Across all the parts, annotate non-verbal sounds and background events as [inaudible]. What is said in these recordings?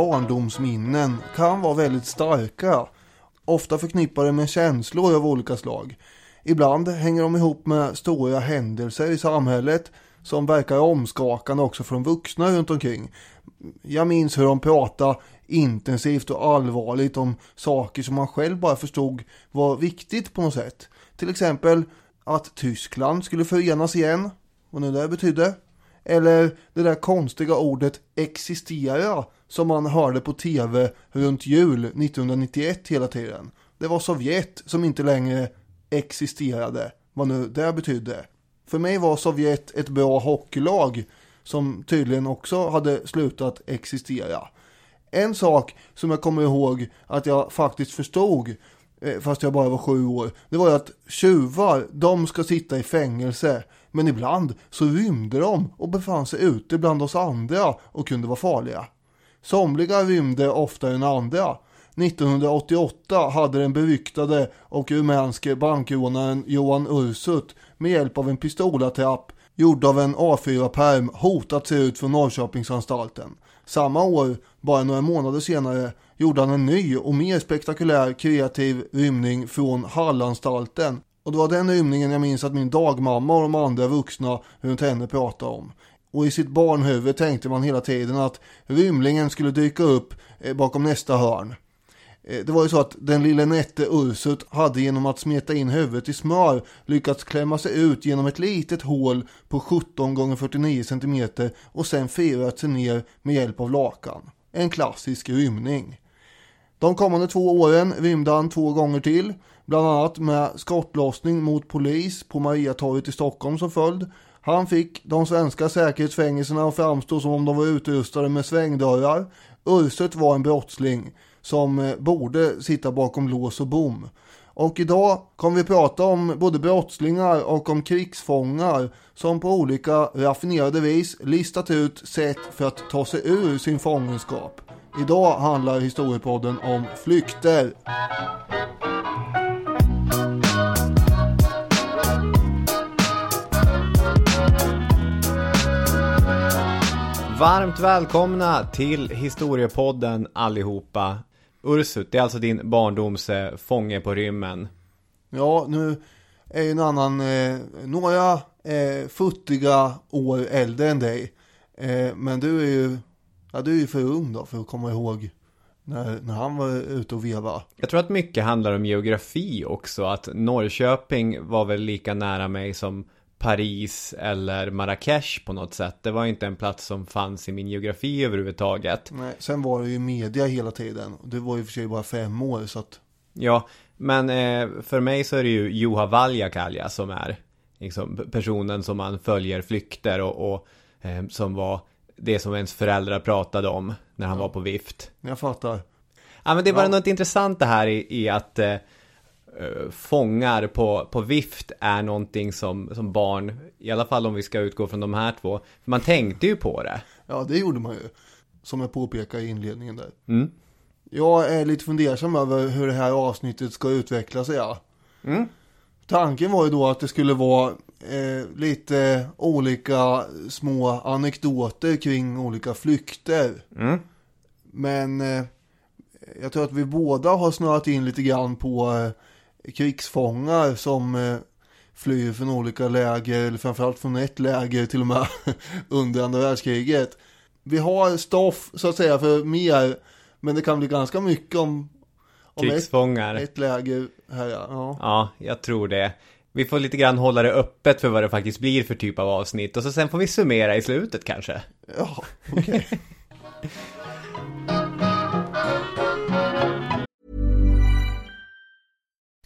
barndomsminnen kan vara väldigt starka. Ofta förknippade med känslor av olika slag. Ibland hänger de ihop med stora händelser i samhället som verkar omskakande också för de vuxna runt omkring. Jag minns hur de pratade intensivt och allvarligt om saker som man själv bara förstod var viktigt på något sätt. Till exempel att Tyskland skulle förenas igen, vad nu det betydde. Eller det där konstiga ordet existera som man hörde på tv runt jul 1991 hela tiden. Det var Sovjet som inte längre existerade, vad nu det betydde. För mig var Sovjet ett bra hockeylag som tydligen också hade slutat existera. En sak som jag kommer ihåg att jag faktiskt förstod eh, fast jag bara var sju år, det var ju att tjuvar, de ska sitta i fängelse. Men ibland så rymde de och befann sig ute bland oss andra och kunde vara farliga. Somliga rymde oftare än andra. 1988 hade den beryktade och rumänske bankrånaren Johan Ursut med hjälp av en pistolattrapp gjord av en A4-perm hotat sig ut från Norrköpingsanstalten. Samma år, bara några månader senare, gjorde han en ny och mer spektakulär kreativ rymning från Hallanstalten. Och det var den rymningen jag minns att min dagmamma och de andra vuxna runt henne pratade om. Och i sitt barnhuvud tänkte man hela tiden att rymlingen skulle dyka upp eh, bakom nästa hörn. Eh, det var ju så att den lille nätte Ursut hade genom att smeta in huvudet i smör lyckats klämma sig ut genom ett litet hål på 17 x 49 cm och sen firat sig ner med hjälp av lakan. En klassisk rymning. De kommande två åren rymde han två gånger till, bland annat med skottlossning mot polis på Mariatorget i Stockholm som följd. Han fick de svenska säkerhetsfängelserna att framstå som om de var utrustade med svängdörrar. Ursut var en brottsling som eh, borde sitta bakom lås och bom. Och idag kommer vi prata om både brottslingar och om krigsfångar som på olika raffinerade vis listat ut sätt för att ta sig ur sin fångenskap. Idag handlar historiepodden om flykter. Varmt välkomna till historiepodden allihopa. Ursut, det är alltså din barndoms eh, fånge på rymmen. Ja, nu är ju en annan, eh, några eh, futtiga år äldre än dig. Eh, men du är ju, ja du är ju för ung då för att komma ihåg när, när han var ute och veva. Jag tror att mycket handlar om geografi också, att Norrköping var väl lika nära mig som Paris eller Marrakesh på något sätt. Det var inte en plats som fanns i min geografi överhuvudtaget. Nej, sen var det ju media hela tiden. Det var ju för sig bara fem år så att... Ja, men eh, för mig så är det ju Juha Valjakalja som är liksom, personen som man följer flykter och, och eh, som var det som ens föräldrar pratade om när han ja. var på vift. Jag fattar. Ja, men det var ja. något intressant det här i, i att eh, fångar på, på vift är någonting som, som barn, i alla fall om vi ska utgå från de här två, för man tänkte ju på det. Ja, det gjorde man ju. Som jag påpekade i inledningen där. Mm. Jag är lite fundersam över hur det här avsnittet ska utveckla sig. Ja. Mm. Tanken var ju då att det skulle vara eh, lite olika små anekdoter kring olika flykter. Mm. Men eh, jag tror att vi båda har snöat in lite grann på eh, krigsfångar som eh, flyr från olika läger, eller framförallt från ett läger till och med [laughs] under andra världskriget. Vi har stoff så att säga för mer, men det kan bli ganska mycket om, om krigsfångar. Ett, ett läger här ja. Ja, jag tror det. Vi får lite grann hålla det öppet för vad det faktiskt blir för typ av avsnitt och så sen får vi summera i slutet kanske. Ja, okej. Okay. [laughs]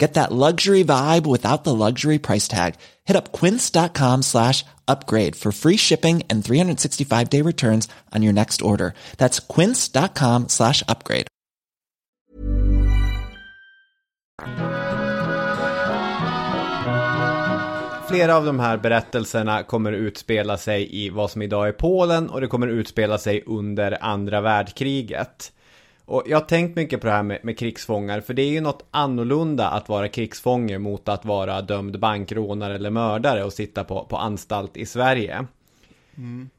Get that luxury vibe without the luxury price tag. Hit up quince.com slash upgrade for free shipping and 365 day returns on your next order. That's quince.com slash upgrade. Flera av de här berättelserna kommer utspela sig i vad som idag är Polen och det kommer utspela sig under andra världskriget. Och jag har tänkt mycket på det här med, med, krigsfångar, för det är ju något annorlunda att vara krigsfånge mot att vara dömd bankrånare eller mördare och sitta på, på anstalt i Sverige. Mm.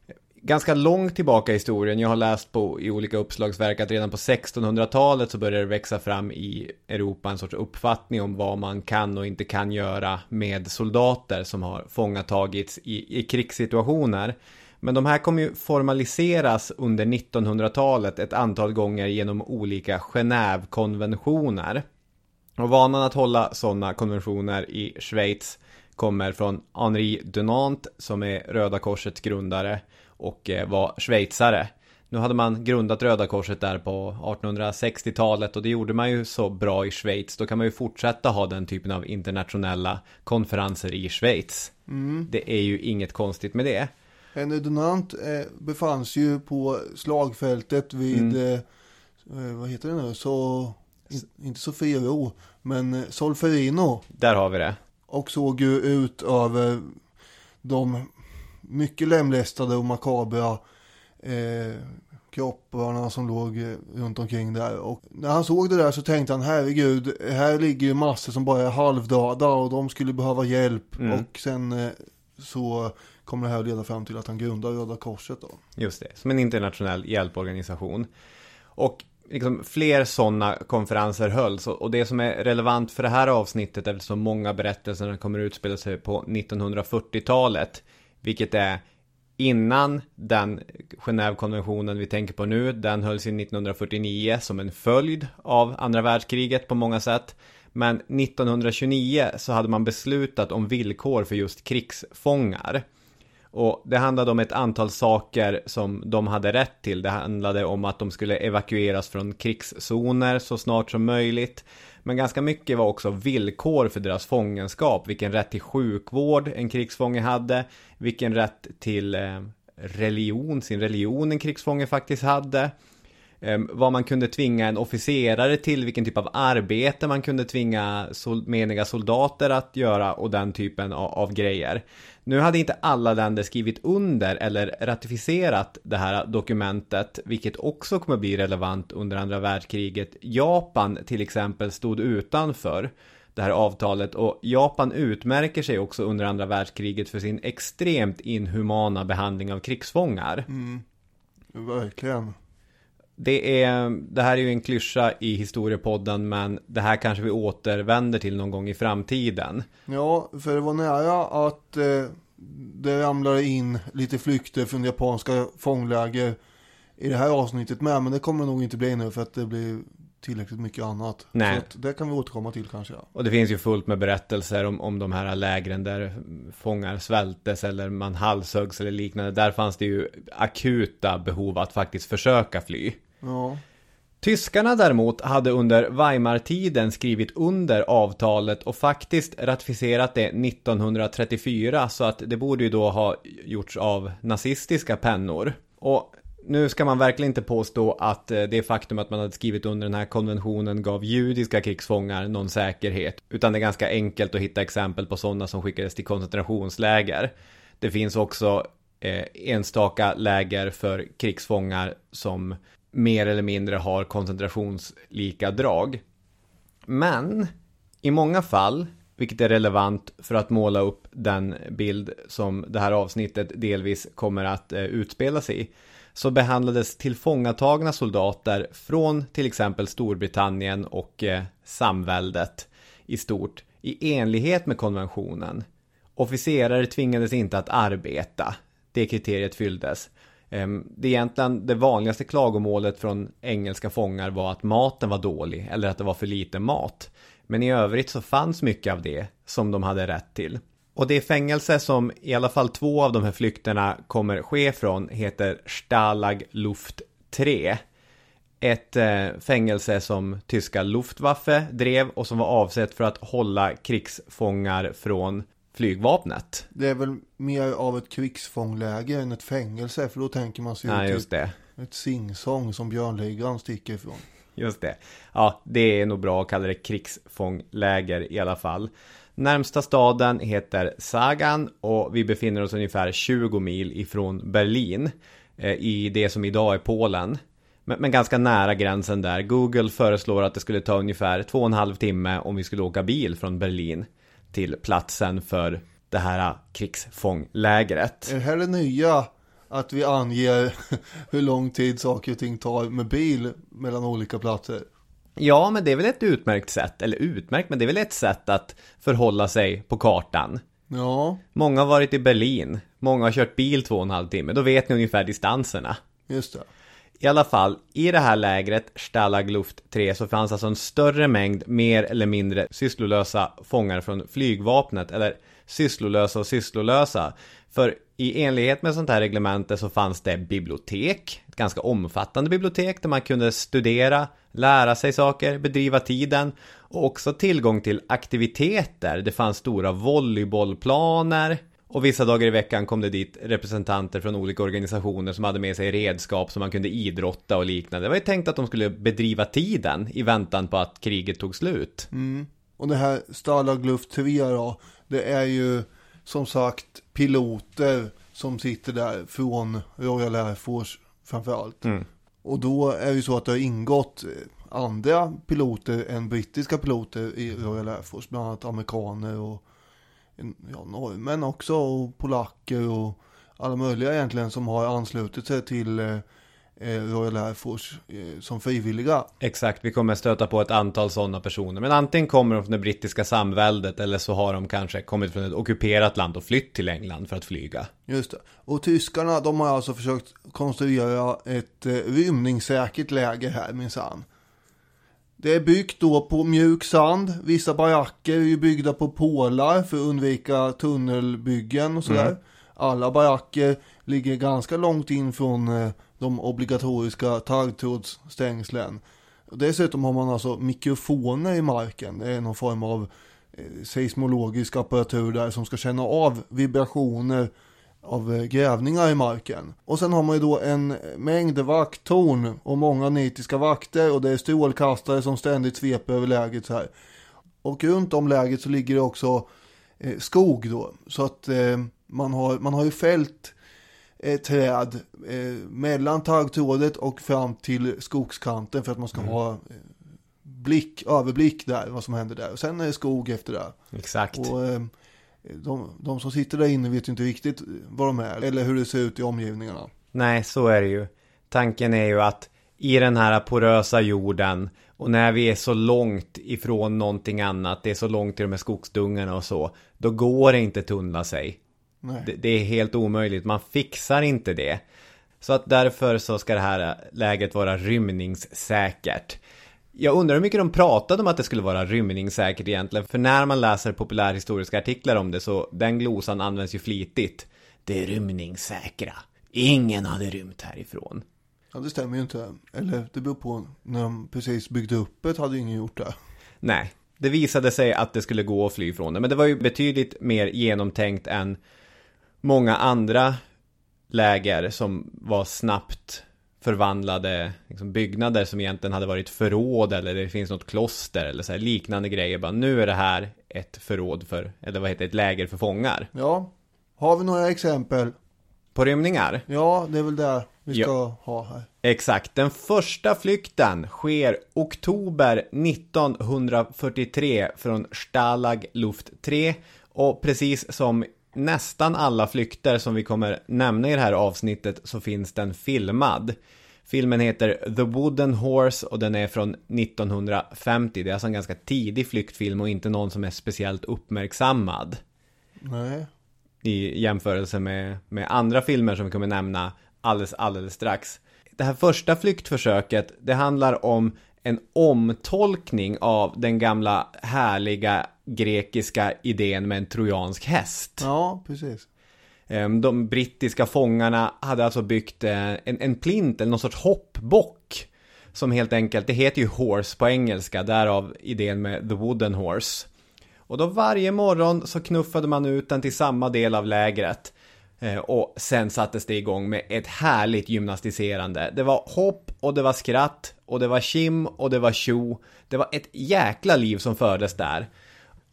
Ganska långt tillbaka i historien, jag har läst på i olika uppslagsverk att redan på 1600-talet så började det växa fram i Europa en sorts uppfattning om vad man kan och inte kan göra med soldater som har fångatagits i, i krigssituationer. Men de här kommer ju formaliseras under 1900-talet ett antal gånger genom olika Genèvekonventioner. Och vanan att hålla sådana konventioner i Schweiz kommer från Henri Dunant som är Röda Korsets grundare och eh, var schweizare. Nu hade man grundat Röda Korset där på 1860-talet och det gjorde man ju så bra i Schweiz. Då kan man ju fortsätta ha den typen av internationella konferenser i Schweiz. Mm. Det är ju inget konstigt med det. Henry Dunant eh, befanns ju på slagfältet vid, mm. eh, eh vad heter det nu, så, in, inte Sofiero, men eh, Solferino. Där har vi det. Och såg ju ut över de mycket lemlästade och makabra eh, kropparna som låg eh, runt omkring där. Och när han såg det där så tänkte han herregud, här ligger ju massor som bara är halvdöda och de skulle behöva hjälp. Mm. Och sen eh, så kommer det här att leda fram till att han grundar Röda Korset. Då. Just det, som en internationell hjälporganisation. Och liksom fler sådana konferenser hölls och det som är relevant för det här avsnittet eftersom många berättelser kommer att utspela sig på 1940-talet vilket är innan den Genèvekonventionen vi tänker på nu, den hölls i 1949 som en följd av andra världskriget på många sätt. Men 1929 så hade man beslutat om villkor för just krigsfångar. Och det handlade om ett antal saker som de hade rätt till. Det handlade om att de skulle evakueras från krigszoner så snart som möjligt. Men ganska mycket var också villkor för deras fångenskap. Vilken rätt till sjukvård en krigsfånge hade. Vilken rätt till eh, religion, sin religion en krigsfånge faktiskt hade. Ehm, vad man kunde tvinga en officerare till, vilken typ av arbete man kunde tvinga sol meniga soldater att göra och den typen av, av, grejer. Nu hade inte alla länder skrivit under eller ratificerat det här dokumentet, vilket också kommer bli relevant under andra världskriget. Japan till exempel stod utanför det här avtalet och Japan utmärker sig också under andra världskriget för sin extremt inhumana behandling av krigsfångar. Mm, verkligen det, är, det här är ju en klyscha i historiepodden men det här kanske vi återvänder till någon gång i framtiden. Ja, för det var nära att eh, det ramlade in lite flykter från japanska fångläger i det här avsnittet med. Men det kommer nog inte bli nu för att det blir tillräckligt mycket annat. Nej. Så det kan vi återkomma till kanske. Ja. Och det finns ju fullt med berättelser om, om de här lägren där fångar svältes eller man halshöggs eller liknande. Där fanns det ju akuta behov att faktiskt försöka fly. Ja. Tyskarna däremot hade under Weimartiden skrivit under avtalet och faktiskt ratificerat det 1934 så att det borde ju då ha gjorts av nazistiska pennor. Och nu ska man verkligen inte påstå att eh, det faktum att man hade skrivit under den här konventionen gav judiska krigsfångar någon säkerhet. Utan det är ganska enkelt att hitta exempel på sådana som skickades till koncentrationsläger. Det finns också eh, enstaka läger för krigsfångar som mer eller mindre har koncentrationslika drag. Men i många fall vilket är relevant för att måla upp den bild som det här avsnittet delvis kommer att eh, utspela sig i, så behandlades tillfångatagna soldater från till exempel Storbritannien och eh, samväldet i stort i enlighet med konventionen. Officerare tvingades inte att arbeta. Det kriteriet fylldes. Ehm, det egentligen det vanligaste klagomålet från engelska fångar var att maten var dålig eller att det var för lite mat. Men i övrigt så fanns mycket av det som de hade rätt till. Och det fängelse som i alla fall två av de här flykterna kommer ske från heter Stalag Luft 3. Ett eh, fängelse som tyska Luftwaffe drev och som var avsett för att hålla krigsfångar från flygvapnet. Det är väl mer av ett krigsfångläger än ett fängelse. För då tänker man sig Ja, ju det. ett singsång som björnligan sticker ifrån. Just det. Ja, det är nog bra att kalla det krigsfångläger i alla fall. Närmsta staden heter Sagan och vi befinner oss ungefär 20 mil ifrån Berlin. eh, I det som idag är Polen. Men ganska nära gränsen där. Google föreslår att det skulle ta ungefär två och en halv timme om vi skulle åka bil från Berlin till platsen för det här krigsfånglägret. Är det här det nya? Att vi anger [laughs] hur lång tid saker och ting tar med bil mellan olika platser. Ja, men det är väl ett utmärkt sätt, eller utmärkt, men det är väl ett sätt att förhålla sig på kartan. Ja, Många har varit i Berlin, många har kört bil två och en halv timme, då vet ni ungefär distanserna. just det. I alla fall, i det här lägret, Stalag Luft 3, så fanns alltså en större mängd mer eller mindre sysslolösa fångar från flygvapnet, eller sysslolösa och sysslolösa. För i enlighet med sånt här reglemente så fanns det bibliotek, ett ganska omfattande bibliotek där man kunde studera, lära sig saker, bedriva tiden och också tillgång till aktiviteter. Det fanns stora volleybollplaner, och vissa dagar i veckan kom det dit representanter från olika organisationer som hade med sig redskap som man kunde idrotta och liknande. Det var ju tänkt att de skulle bedriva tiden i väntan på att kriget tog slut. Och det här Stalag Luft 3 då, det är ju som sagt piloter som sitter där från Royal Air Force framförallt. Och då är det ju så att det har ingått andra piloter än brittiska piloter i Royal Air Force, bland annat amerikaner och ja, norrmän också och polacker och alla möjliga egentligen som har anslutit sig till eh, eh, Royal Air Force eh, som frivilliga. Exakt, vi kommer stöta på ett antal sådana personer. Men antingen kommer de från det brittiska samväldet eller så har de kanske kommit från ett ockuperat land och flytt till England för att flyga. Just det. Och tyskarna de har alltså försökt konstruera ett eh, rymningssäkert läger här minsann. Det är byggt då på mjuk sand. Vissa baracker är ju byggda på pålar för att undvika tunnelbyggen och sådär. Alla baracker ligger ganska långt in från eh, de obligatoriska taggtrådsstängslen. Dessutom har man alltså mikrofoner i marken. Det är någon form av eh, seismologisk apparatur där som ska känna av vibrationer av eh, grävningar i marken. Och sen har man ju då en mängd vakttorn och många nitiska vakter och det är strålkastare som ständigt sveper över läget så här. Och runt om läget så ligger det också eh, skog då. Så att eh, man, har, man har ju fällt eh, träd eh, mellan taggtrådet och fram till skogskanten för att man ska ha eh, blick, överblick där vad som händer där. Och sen är det skog efter det. Exakt. Och de, de som sitter där inne vet ju inte riktigt vad de är eller hur det ser ut i omgivningarna. Nej, så är det ju. Tanken är ju att i den här porösa jorden och när vi är så långt ifrån någonting annat, det är så långt till de här skogsdungarna och så, då går det inte att tunnla sig. Det, det är helt omöjligt, man fixar inte det. Så att därför så ska det här läget vara rymningssäkert. Jag undrar hur mycket de pratade om att det skulle vara rymningssäkert egentligen, för när man läser populärhistoriska artiklar om det så den glosan används ju flitigt. Det är rymningssäkra. Ingen hade rymt härifrån. Ja, det stämmer ju inte. Eller det beror på. När de precis byggde upp det hade ingen gjort det. Nej, det visade sig att det skulle gå att fly från det. Men det var ju betydligt mer genomtänkt än många andra läger som var snabbt förvandlade liksom byggnader som egentligen hade varit förråd eller det finns något kloster eller så här liknande grejer. Bara, nu är det här ett förråd för, eller vad heter det, ett läger för fångar. Ja. Har vi några exempel? På rymningar? Ja, det är väl det. vi ska ha här. Exakt, den första flykten sker oktober 1943 från Stalag Luft 3 och precis som nästan alla flykter som vi kommer nämna i det här avsnittet så finns den filmad. Filmen heter The Wooden Horse och den är från 1950. Det är alltså en ganska tidig flyktfilm och inte någon som är speciellt uppmärksammad Nej. i jämförelse med, med andra filmer som vi kommer nämna alldeles, alldeles strax. Det här första flyktförsöket, det handlar om en omtolkning av den gamla härliga grekiska idén med en trojansk häst. Ja, precis. Ehm, De brittiska fångarna hade alltså byggt eh, en, en plint eller någon sorts hoppbock. Som helt enkelt, det heter ju horse på engelska, därav idén med the wooden horse. Och då varje morgon så knuffade man ut den till samma del av lägret. Eh, Och sen sattes det igång med ett härligt gymnastiserande. Det var hopp och det var skratt och det var kim och det var tjo. Det var ett jäkla liv som fördes där.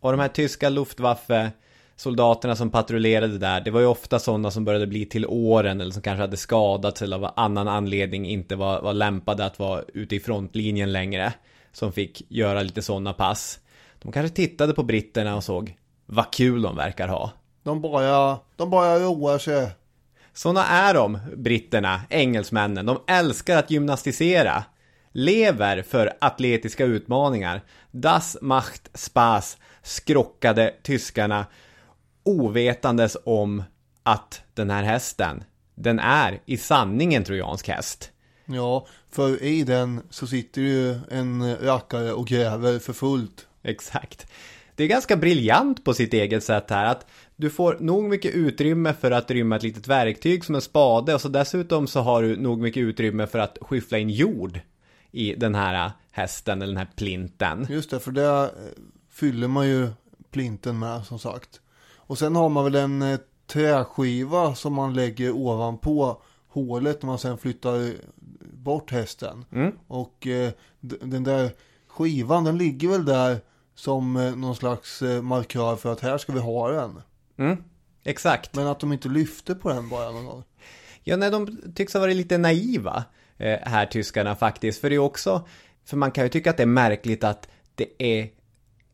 Och de här tyska Luftwaffe soldaterna som patrullerade där, det var ju ofta sådana som började bli till åren eller som kanske hade skadats eller av annan anledning inte var, var lämpade att vara ute i frontlinjen längre. Som fick göra lite sådana pass. De kanske tittade på britterna och såg vad kul de verkar ha. De bara, de bara roar sig. Såna är de, britterna, engelsmännen. De älskar att gymnastisera. Lever för atletiska utmaningar. Das macht Spaß, skrockade tyskarna ovetandes om att den här hästen, den är i sanning en trojansk häst. Ja, för i den så sitter ju en rackare och gräver för fullt. Exakt. Det är ganska briljant på sitt eget sätt här att du får nog mycket utrymme för att rymma ett litet verktyg som en spade och så dessutom så har du nog mycket utrymme för att skyffla in jord i den här hästen eller den här plinten. Just det, för det fyller man ju plinten med som sagt. Och sen har man väl en eh, träskiva som man lägger ovanpå hålet när man sen flyttar bort hästen. Och eh, den där skivan den ligger väl där som eh, någon slags eh, markör för att här ska vi ha den. Mm, exakt. Men att de inte lyfte på den bara någon gång. Ja, nej, de tycks ha varit lite naiva eh, här tyskarna faktiskt. För det är också, för man kan ju tycka att det är märkligt att det är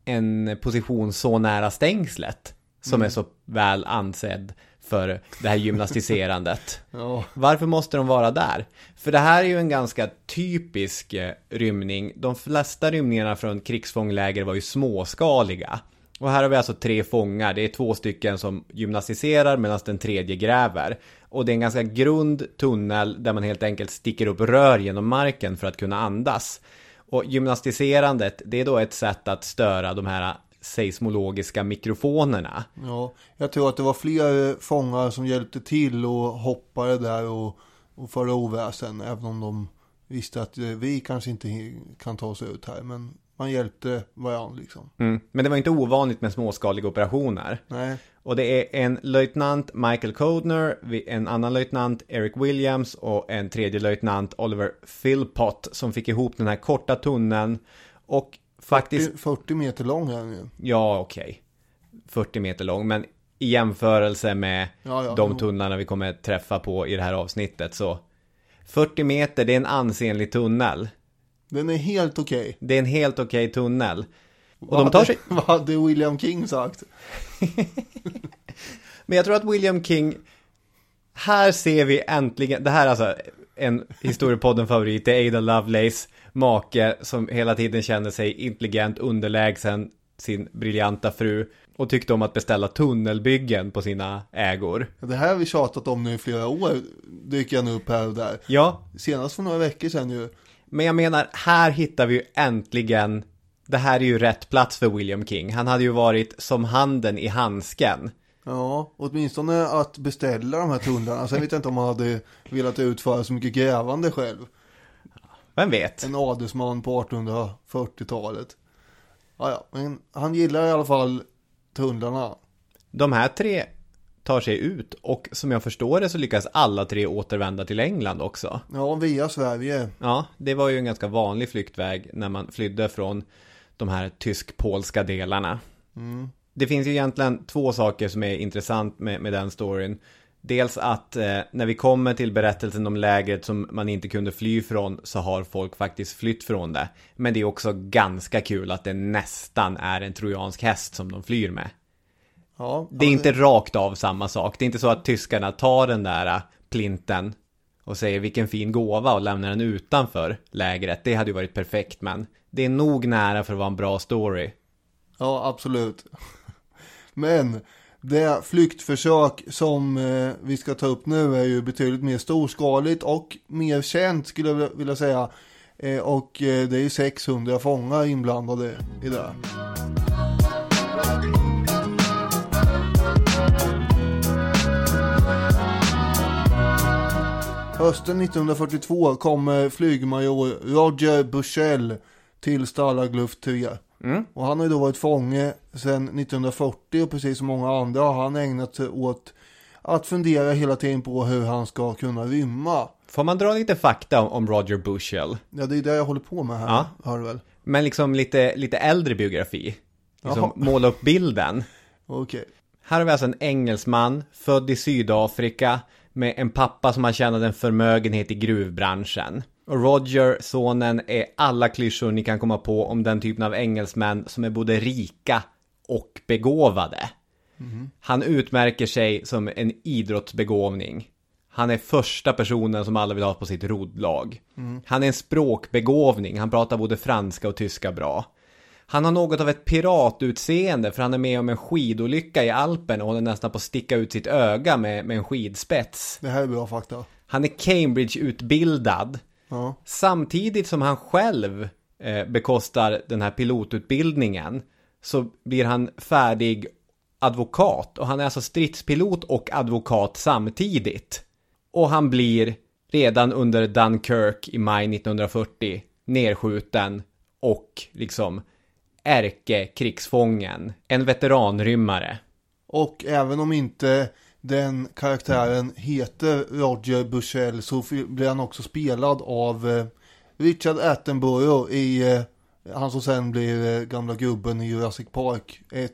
en position så nära stängslet som är så väl ansedd för det här gymnastiserandet. [laughs] Ja, Varför måste de vara där? För det här är ju en ganska typisk eh, rymning. De flesta rymningarna från krigsfångläger var ju småskaliga. Och här har vi alltså tre fångar. Det är två stycken som gymnastiserar medan den tredje gräver. Och det är en ganska grund tunnel där man helt enkelt sticker upp rör genom marken för att kunna andas. Och gymnastiserandet, det är då ett sätt att störa de här seismologiska mikrofonerna. ja. Jag tror att det var fler eh, fångar som hjälpte till och hoppade där och, och förde oväsen. Även om de visste att eh, vi kanske inte kan ta oss ut här. Men man hjälpte varandra liksom. Mm. Men det var inte ovanligt med småskaliga operationer. Nej, Och det är en löjtnant Michael Codner, en annan löjtnant Eric Williams och en tredje löjtnant Oliver Philpott som fick ihop den här korta tunneln. Och faktiskt, 40 meter lång är den ju. ja okej, 40 meter lång, men i jämförelse med Ja, ja, de jo. tunnlarna vi kommer träffa på i det här avsnittet så 40 meter, det är en ansenlig tunnel. Den är helt okej. Det är en helt okej tunnel. Och Vad de tar hade- sig... [laughs] Vad hade William King sagt? [laughs] Men jag tror att William King, här ser vi äntligen, det här är alltså en historiepodden-favorit, det är Ada Lovelace, make som hela tiden kände sig intelligent, underlägsen sin briljanta fru och tyckte om att beställa tunnelbyggen på sina ägor. Det här har vi tjatat om nu i flera år. Dyker jag nu upp här och där. Ja, Senast för några veckor sedan ju. Men jag menar, här hittar vi ju äntligen, det här är ju rätt plats för William King. Han hade ju varit som handen i handsken. Ja, åtminstone att beställa de här tunnlarna. Sen vet jag inte om han hade velat utföra så mycket grävande själv. Vem vet? En adelsman på 1840-talet. Ja, ja, men han gillar i alla fall tunnlarna. De här tre tar sig ut och som jag förstår det så lyckas alla tre återvända till England också. Ja, via Sverige. Ja, det var ju en ganska vanlig flyktväg när man flydde från de här tysk-polska delarna. Det finns ju egentligen två saker som är intressant med, med den storyn. Dels att eh, när vi kommer till berättelsen om lägret som man inte kunde fly från så har folk faktiskt flytt från det. Men det är också ganska kul att det nästan är en trojansk häst som de flyr med. Ja, Det är inte rakt av samma sak. Det är inte så att tyskarna tar den där äh, plinten och säger vilken fin gåva och lämnar den utanför lägret. Det hade ju varit perfekt men det är nog nära för att vara en bra story. Ja, absolut. Men det flyktförsök som eh, vi ska ta upp nu är ju betydligt mer storskaligt och mer känt skulle jag vilja säga. Eh, och eh, det är ju 600 fångar inblandade i det. Hösten 1942 kommer flygmajor Roger Bushell till Stalag 3. Och han har ju då varit fånge sedan 1940 och precis som många andra har han ägnat sig åt att fundera hela tiden på hur han ska kunna rymma. Får man dra lite fakta om, Roger Bushell? Ja, det är det jag håller på med här, Ja. hör du väl? Men liksom lite, lite äldre biografi. Liksom Jaha. måla upp bilden. [laughs] Okej. Här har vi alltså en engelsman, född i Sydafrika, med en pappa som har tjänat en förmögenhet i gruvbranschen. Och Roger, sonen, är alla klyschor ni kan komma på om den typen av engelsmän som är både rika och begåvade. Han utmärker sig som en idrottsbegåvning. Han är första personen som alla vill ha på sitt roddlag. Han är en språkbegåvning, han pratar både franska och tyska bra. Han har något av ett piratutseende för han är med om en skidolycka i Alpen och håller nästan på att sticka ut sitt öga med, med en skidspets. Det här är bra fakta. Han är Cambridge-utbildad. Ja. Samtidigt som han själv eh, bekostar den här pilotutbildningen så blir han färdig advokat och han är alltså stridspilot och advokat samtidigt. Och han blir redan under Dunkirk i maj 1940 nedskjuten och liksom ärkekrigsfången, en veteranrymmare. Och även om inte den karaktären heter Roger Bushell så blir han också spelad av eh, Richard Attenborough i eh, han som sen blir eh, gamla gubben i Jurassic Park 1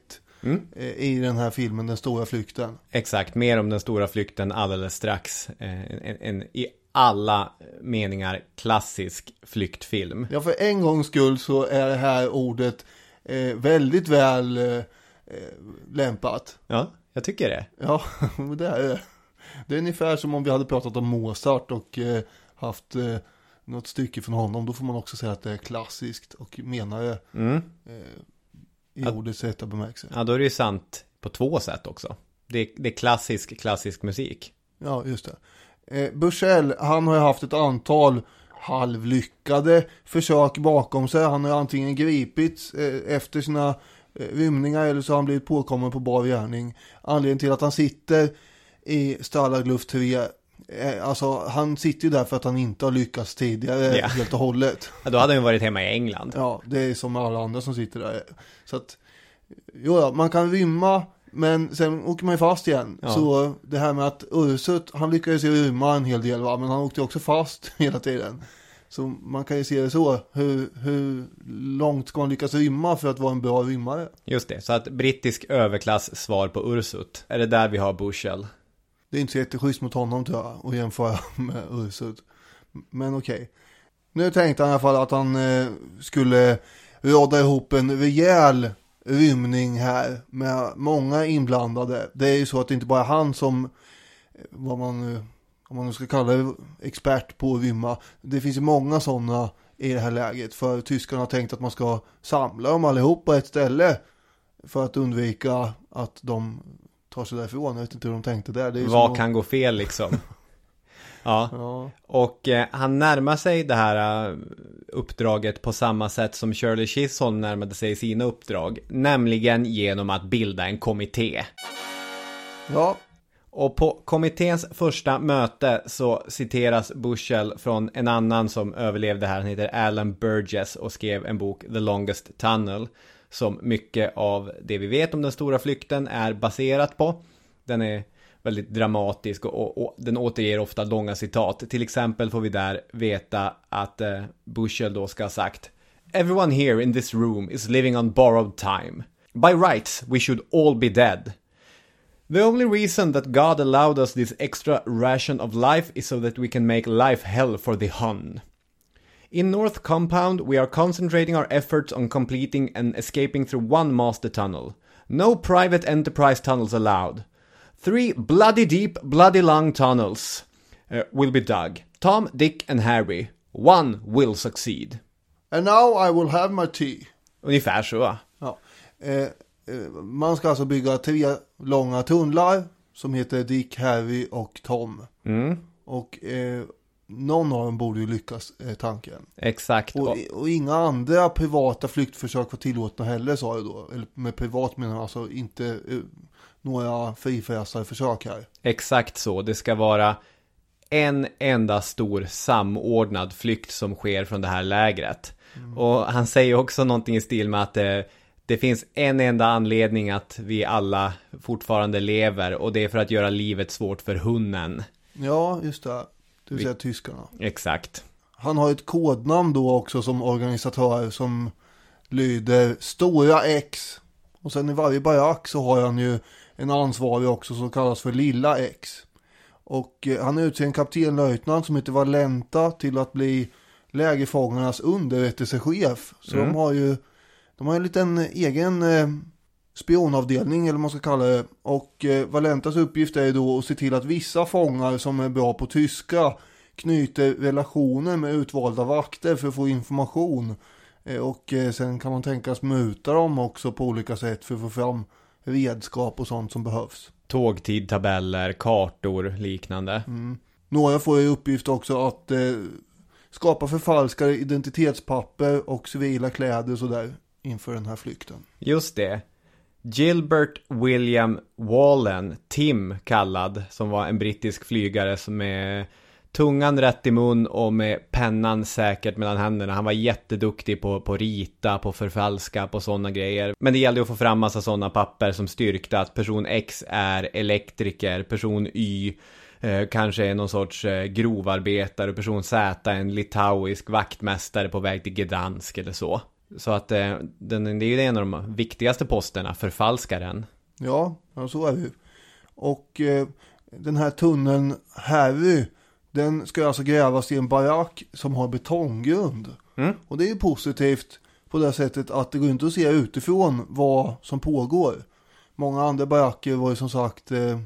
eh, i den här filmen Den stora flykten. Exakt, mer om den stora flykten alldeles strax. En, en i alla meningar klassisk flyktfilm. Ja, för en gångs skull så är det här ordet eh, väldigt väl eh, eh, lämpat. Ja, jag tycker det. Ja, [laughs] det är det. Det är ungefär som om vi hade pratat om Mozart och eh, haft eh, något stycke från honom. Då får man också säga att det är klassiskt och menar det Mm. eh, i ordets rätta bemärkelse. Ja, då är det ju sant på två sätt också. Det är, det är klassisk, klassisk musik. Ja, just det. Eh, Bushell, han har ju haft ett antal halvlyckade försök bakom sig. Han har antingen gripits eh, efter sina eh, rymningar eller så har han blivit påkommen på bar gärning. Anledningen till att han sitter i Stalag Luft 3 eh, Alltså han sitter ju där för att han inte har lyckats tidigare Ja. helt och hållet. Ja, då hade han ju varit hemma i England. Ja, det är som alla andra som sitter där. Så att, jo, ja, man kan rymma, men sen åker man ju fast igen. Ja. Så det här med att Ursut, han lyckades ju rymma en hel del va, men han åkte också fast [laughs] hela tiden. Så man kan ju se det så, hur, hur långt ska man lyckas rymma för att vara en bra rymmare? Just det, så att brittisk överklass svar på Ursut. Är det där vi har Bushell? Det är inte så jätteschysst mot honom tror jag, att jämföra [laughs] med Ursut. Men okej. Nu tänkte han i alla fall att han eh, skulle råda ihop en rejäl rymning här med många inblandade. Det är ju så att det inte bara är han som, vad man, nu- om man nu ska kalla det, expert på att rymma. Det finns ju många sådana i det här läget. För tyskarna har tänkt att man ska samla dem allihop på ett ställe. För att undvika att de tar sig därifrån. Jag vet inte hur de tänkte där. Det är Vad att- kan gå fel liksom? [laughs] ja. Ja, Och eh, han närmar sig det här eh, uppdraget på samma sätt som Shirley Chisholm närmade sig sina uppdrag. Nämligen genom att bilda en kommitté. ja, Och på kommitténs första möte så citeras Bushell från en annan som överlevde här. Han heter Alan Burgess och skrev en bok The Longest Tunnel. Som mycket av det vi vet om den stora flykten är baserat på. Den är väldigt dramatisk och, och, och den återger ofta långa citat. Till exempel får vi där veta att eh, Bushel då ska ha sagt Everyone here in this room is living on borrowed time. By rights we should all be dead. The only reason that God allowed us this extra ration of life is so that we can make life hell for the Hun. In North Compound, we are concentrating our efforts on completing and escaping through one master tunnel. No private enterprise tunnels allowed. Three bloody deep, bloody long tunnels uh, will be dug. Tom, Dick, and Harry. One will succeed. And now I will have my tea. Ungefär så. va? Ja. Eh, eh, man ska alltså bygga tre långa tunnlar som heter Dick, Harry och Tom. Och eh, någon av dem borde ju lyckas, eh, tanken. Exakt. Och, och inga andra privata flyktförsök var tillåtna heller sa jag då. Eller med privat menar jag alltså inte eh, några frifräsare försök här. Exakt så. Det ska vara en enda stor samordnad flykt som sker från det här lägret. Och han säger också någonting i stil med att eh, det finns en enda anledning att vi alla fortfarande lever och det är för att göra livet svårt för hunden. Ja, just det. Det vill säga tyskarna. Exakt. Han har ett kodnamn då också som organisatör som lyder Stora X. Och sen i varje barack så har han ju en ansvarig också som kallas för Lilla X. Och eh, han utser en kaptenlöjtnant som heter Valenta till att bli lägerfångarnas underrättelsechef. Så de har ju de har en liten egen eh, spionavdelning eller vad man ska kalla det. Och eh, Valentas uppgift är då att se till att vissa fångar som är bra på tyska knyter relationer med utvalda vakter för att få information. Eh, och sen kan man tänkas muta dem också på olika sätt för att få fram redskap och sånt som behövs. Tågtidtabeller, kartor, liknande. Några får ju uppgift också att eh, skapa förfalskade identitetspapper och civila kläder och sådär inför den här flykten. Just det. Gilbert William Wallen, Tim kallad, som var en brittisk flygare som med tungan rätt i mun och med pennan säkert mellan händerna. Han var jätteduktig på, på rita, på förfalska, på sådana grejer. Men det gällde att få fram massa sådana papper som styrkte att person X är elektriker, person Y eh, kanske är någon sorts eh, grovarbetare och person Z är en litauisk vaktmästare på väg till Gdansk eller så. Så att eh, den, det är ju en av de viktigaste posterna, förfalskaren. Ja, så är det ju. Och eh, den här tunneln Harry, den ska alltså grävas i en barack som har betonggrund. Och det är ju positivt på det sättet att det går inte att se utifrån vad som pågår. Många andra baracker var ju som sagt eh,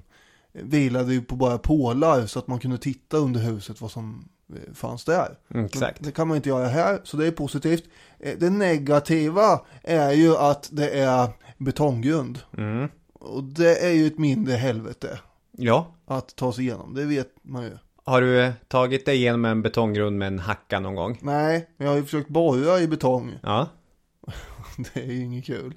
vilade ju på bara pålar så att man kunde titta under huset vad som eh, fanns där. Mm, exakt. Det kan man inte göra här, så det är positivt. Eh, Det negativa är ju att det är betonggrund. Mm. Och det är ju ett mindre helvete Ja. att ta sig igenom, det vet man ju. Har du eh, tagit dig igenom en betonggrund med en hacka någon gång? Nej, men jag har ju försökt borra i betong. Ja. [laughs] Det är ju inget kul.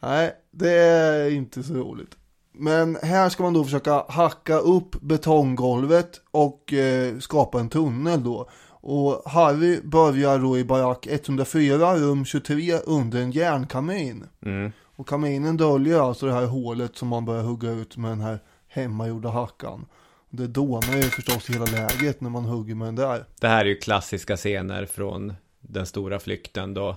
Nej, det är inte så roligt. Men här ska man då försöka hacka upp betonggolvet och eh, skapa en tunnel då. Och Harry börjar då i barack 104, rum 23, under en järnkamin. Mm. Och kaminen döljer alltså det här hålet som man börjar hugga ut med den här hemmagjorda hackan. Det dånar ju förstås hela läget när man hugger med den där. Det här är ju klassiska scener från den stora flykten då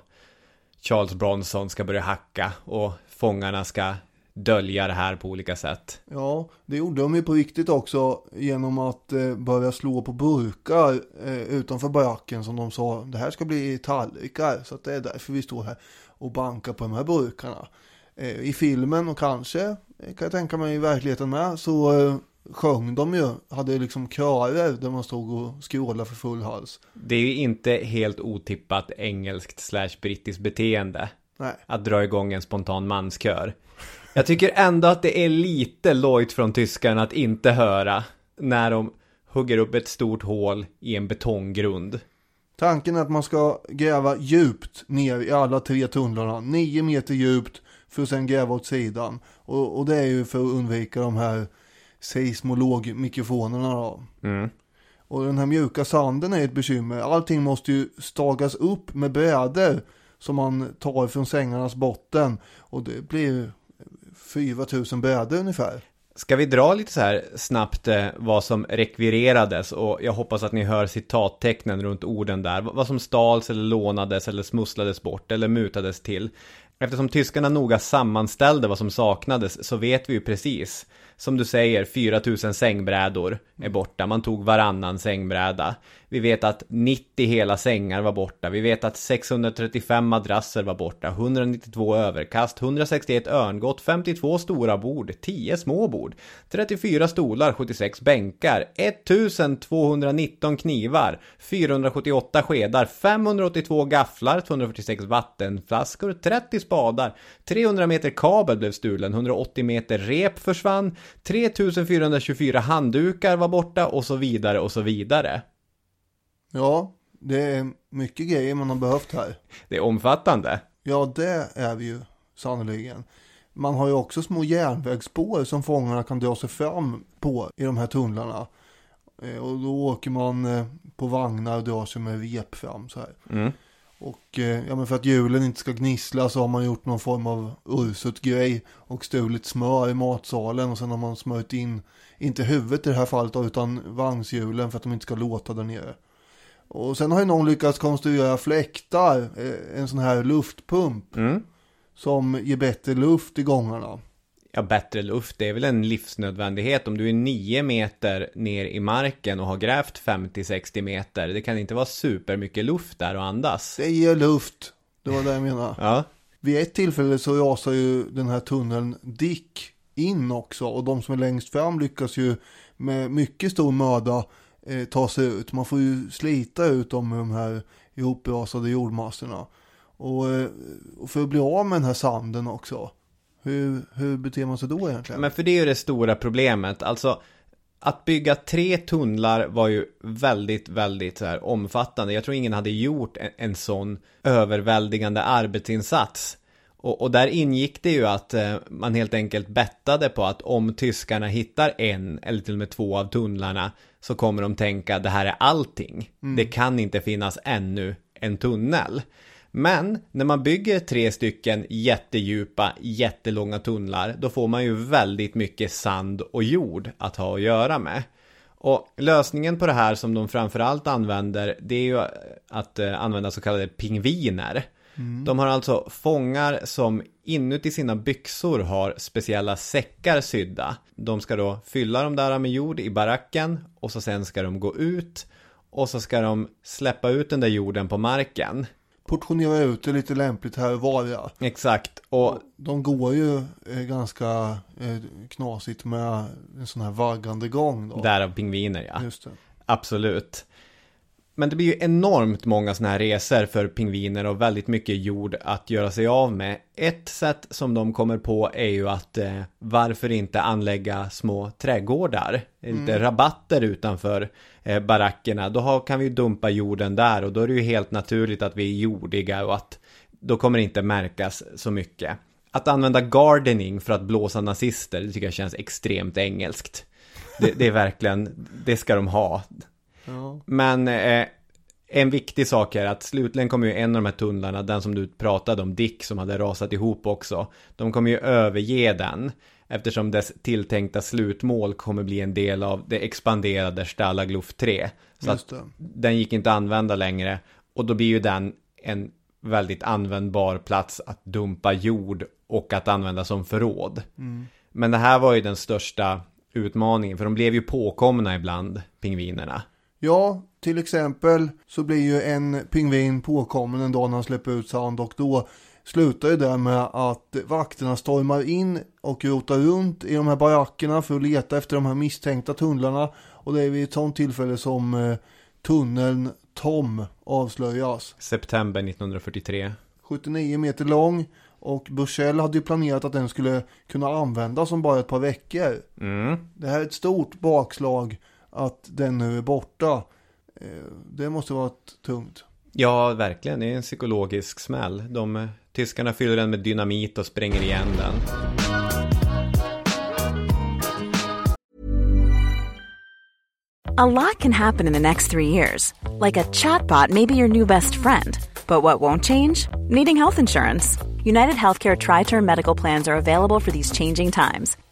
Charles Bronson ska börja hacka och fångarna ska dölja det här på olika sätt. Ja, det gjorde de ju på riktigt också genom att eh, börja slå på burkar eh, utanför baracken som de sa, det här ska bli tallrikar, så att det är därför vi står här och bankar på de här burkarna. Eh, I filmen och kanske, eh, kan jag tänka mig i verkligheten med, så eh, sjöng de ju, hade liksom körer där man stod och skrålade för full hals. Det är ju inte helt otippat engelskt slash brittiskt beteende Nej, att dra igång en spontan manskör. Jag tycker ändå att det är lite lojt från tyskarna att inte höra när de hugger upp ett stort hål i en betonggrund. Tanken är att man ska gräva djupt ner i alla tre tunnlarna, nio meter djupt för att sen gräva åt sidan. Och, och det är ju för att undvika de här seismologmikrofonerna då. Mm. Och den här mjuka sanden är ett bekymmer. Allting måste ju stagas upp med brädor som man tar från sängarnas botten. Och det blir 4000 brädor ungefär. Ska vi dra lite så här snabbt eh, vad som rekvirerades och jag hoppas att ni hör citattecknen runt orden där. Vad som stals eller lånades eller smusslades bort eller mutades till. Eftersom tyskarna noga sammanställde vad som saknades så vet vi ju precis som du säger, 4000 sängbrädor är borta. Man tog varannan sängbräda. Vi vet att 90 hela sängar var borta. Vi vet att 635 madrasser var borta. 192 överkast, 161 örngott, 52 stora bord, 10 små bord, 34 stolar, 76 bänkar, 1219 knivar, 478 skedar, 582 gafflar, 246 vattenflaskor, 30 spadar, 300 meter kabel blev stulen, 180 meter rep försvann, 3424 handdukar var borta och så vidare och så vidare. Ja, det är mycket grejer man har behövt här. Det är omfattande. Ja, det är vi ju sannerligen. Man har ju också små järnvägsspår som fångarna kan dra sig fram på i de här tunnlarna. Eh, Och då åker man eh, på vagnar och drar sig med rep fram så här. Mm. Och eh, ja, men för att hjulen inte ska gnissla så har man gjort någon form av ursut grej och stulit smör i matsalen och sen har man smörjt in, inte huvudet i det här fallet utan vagnshjulen för att de inte ska låta där nere. Och sen har ju någon lyckats konstruera fläktar, eh, en sån här luftpump Mm. som ger bättre luft i gångarna. Ja, bättre luft, det är väl en livsnödvändighet om du är 9 meter ner i marken och har grävt 50-60 meter. Det kan inte vara supermycket luft där och andas. Det ger luft, det var det jag menade. Ja, Vid ett tillfälle så rasar ju den här tunneln Dick in också och de som är längst fram lyckas ju med mycket stor möda eh, ta sig ut. Man får ju slita ut dem med de här ihoprasade jordmassorna. Och, eh, och för att bli av med den här sanden också. Hur, hur beter man sig då egentligen? men för det är ju det stora problemet. Alltså, att bygga tre tunnlar var ju väldigt, väldigt så här omfattande. Jag tror ingen hade gjort en, en sån överväldigande arbetsinsats. Och, och där ingick det ju att eh, man helt enkelt bettade på att om tyskarna hittar en eller till och med två av tunnlarna så kommer de tänka det här är allting. Det kan inte finnas ännu en tunnel. Men när man bygger tre stycken jättedjupa, jättelånga tunnlar, då får man ju väldigt mycket sand och jord att ha att göra med. Och lösningen på det här som de framförallt använder, det är ju att eh, använda så kallade pingviner. De har alltså fångar som inuti sina byxor har speciella säckar sydda. De ska då fylla dem där med jord i baracken och så sen ska de gå ut och så ska de släppa ut den där jorden på marken. Portionera ut det lite lämpligt här och var ja. Exakt, och De går ju eh, ganska eh, knasigt med en sån här vaggande gång då. därav pingviner ja. Just det. Absolut. Men det blir ju enormt många sådana här resor för pingviner och väldigt mycket jord att göra sig av med. Ett sätt som de kommer på är ju att eh, varför inte anlägga små trädgårdar? Lite rabatter utanför eh, barackerna. Då har, kan vi ju dumpa jorden där och då är det ju helt naturligt att vi är jordiga och att då kommer det inte märkas så mycket. Att använda gardening för att blåsa nazister, det tycker jag känns extremt engelskt. Det, det är verkligen, det ska de ha. Ja. Men eh, en viktig sak är att slutligen kommer ju en av de här tunnlarna, den som du pratade om, Dick, som hade rasat ihop också. De kommer ju överge den. Eftersom dess tilltänkta slutmål kommer bli en del av det expanderade Stalagluf 3. Så att den gick inte att använda längre. Och då blir ju den en väldigt användbar plats att dumpa jord och att använda som förråd. Men det här var ju den största utmaningen, för de blev ju påkomna ibland, pingvinerna. Ja, till exempel så blir ju en pingvin påkommen en dag när han släpper ut sand och då slutar ju det med att vakterna stormar in och rotar runt i de här barackerna för att leta efter de här misstänkta tunnlarna. Och det är vid ett sånt tillfälle som eh, tunneln Tom avslöjas. September 1943. 79 meter lång och Bushell hade ju planerat att den skulle kunna användas om bara ett par veckor. Mm. Det här är ett stort bakslag att den nu är borta. Eh, Det måste vara tungt. Ja, verkligen. Det är en psykologisk smäll. De, eh, tyskarna fyller den med dynamit och spränger igen den. A lot can happen in the next three years. Like a chatbot may be your new best friend. But what won't change? Needing health insurance. United Healthcare Tri Term Medical Plans are available for these changing times.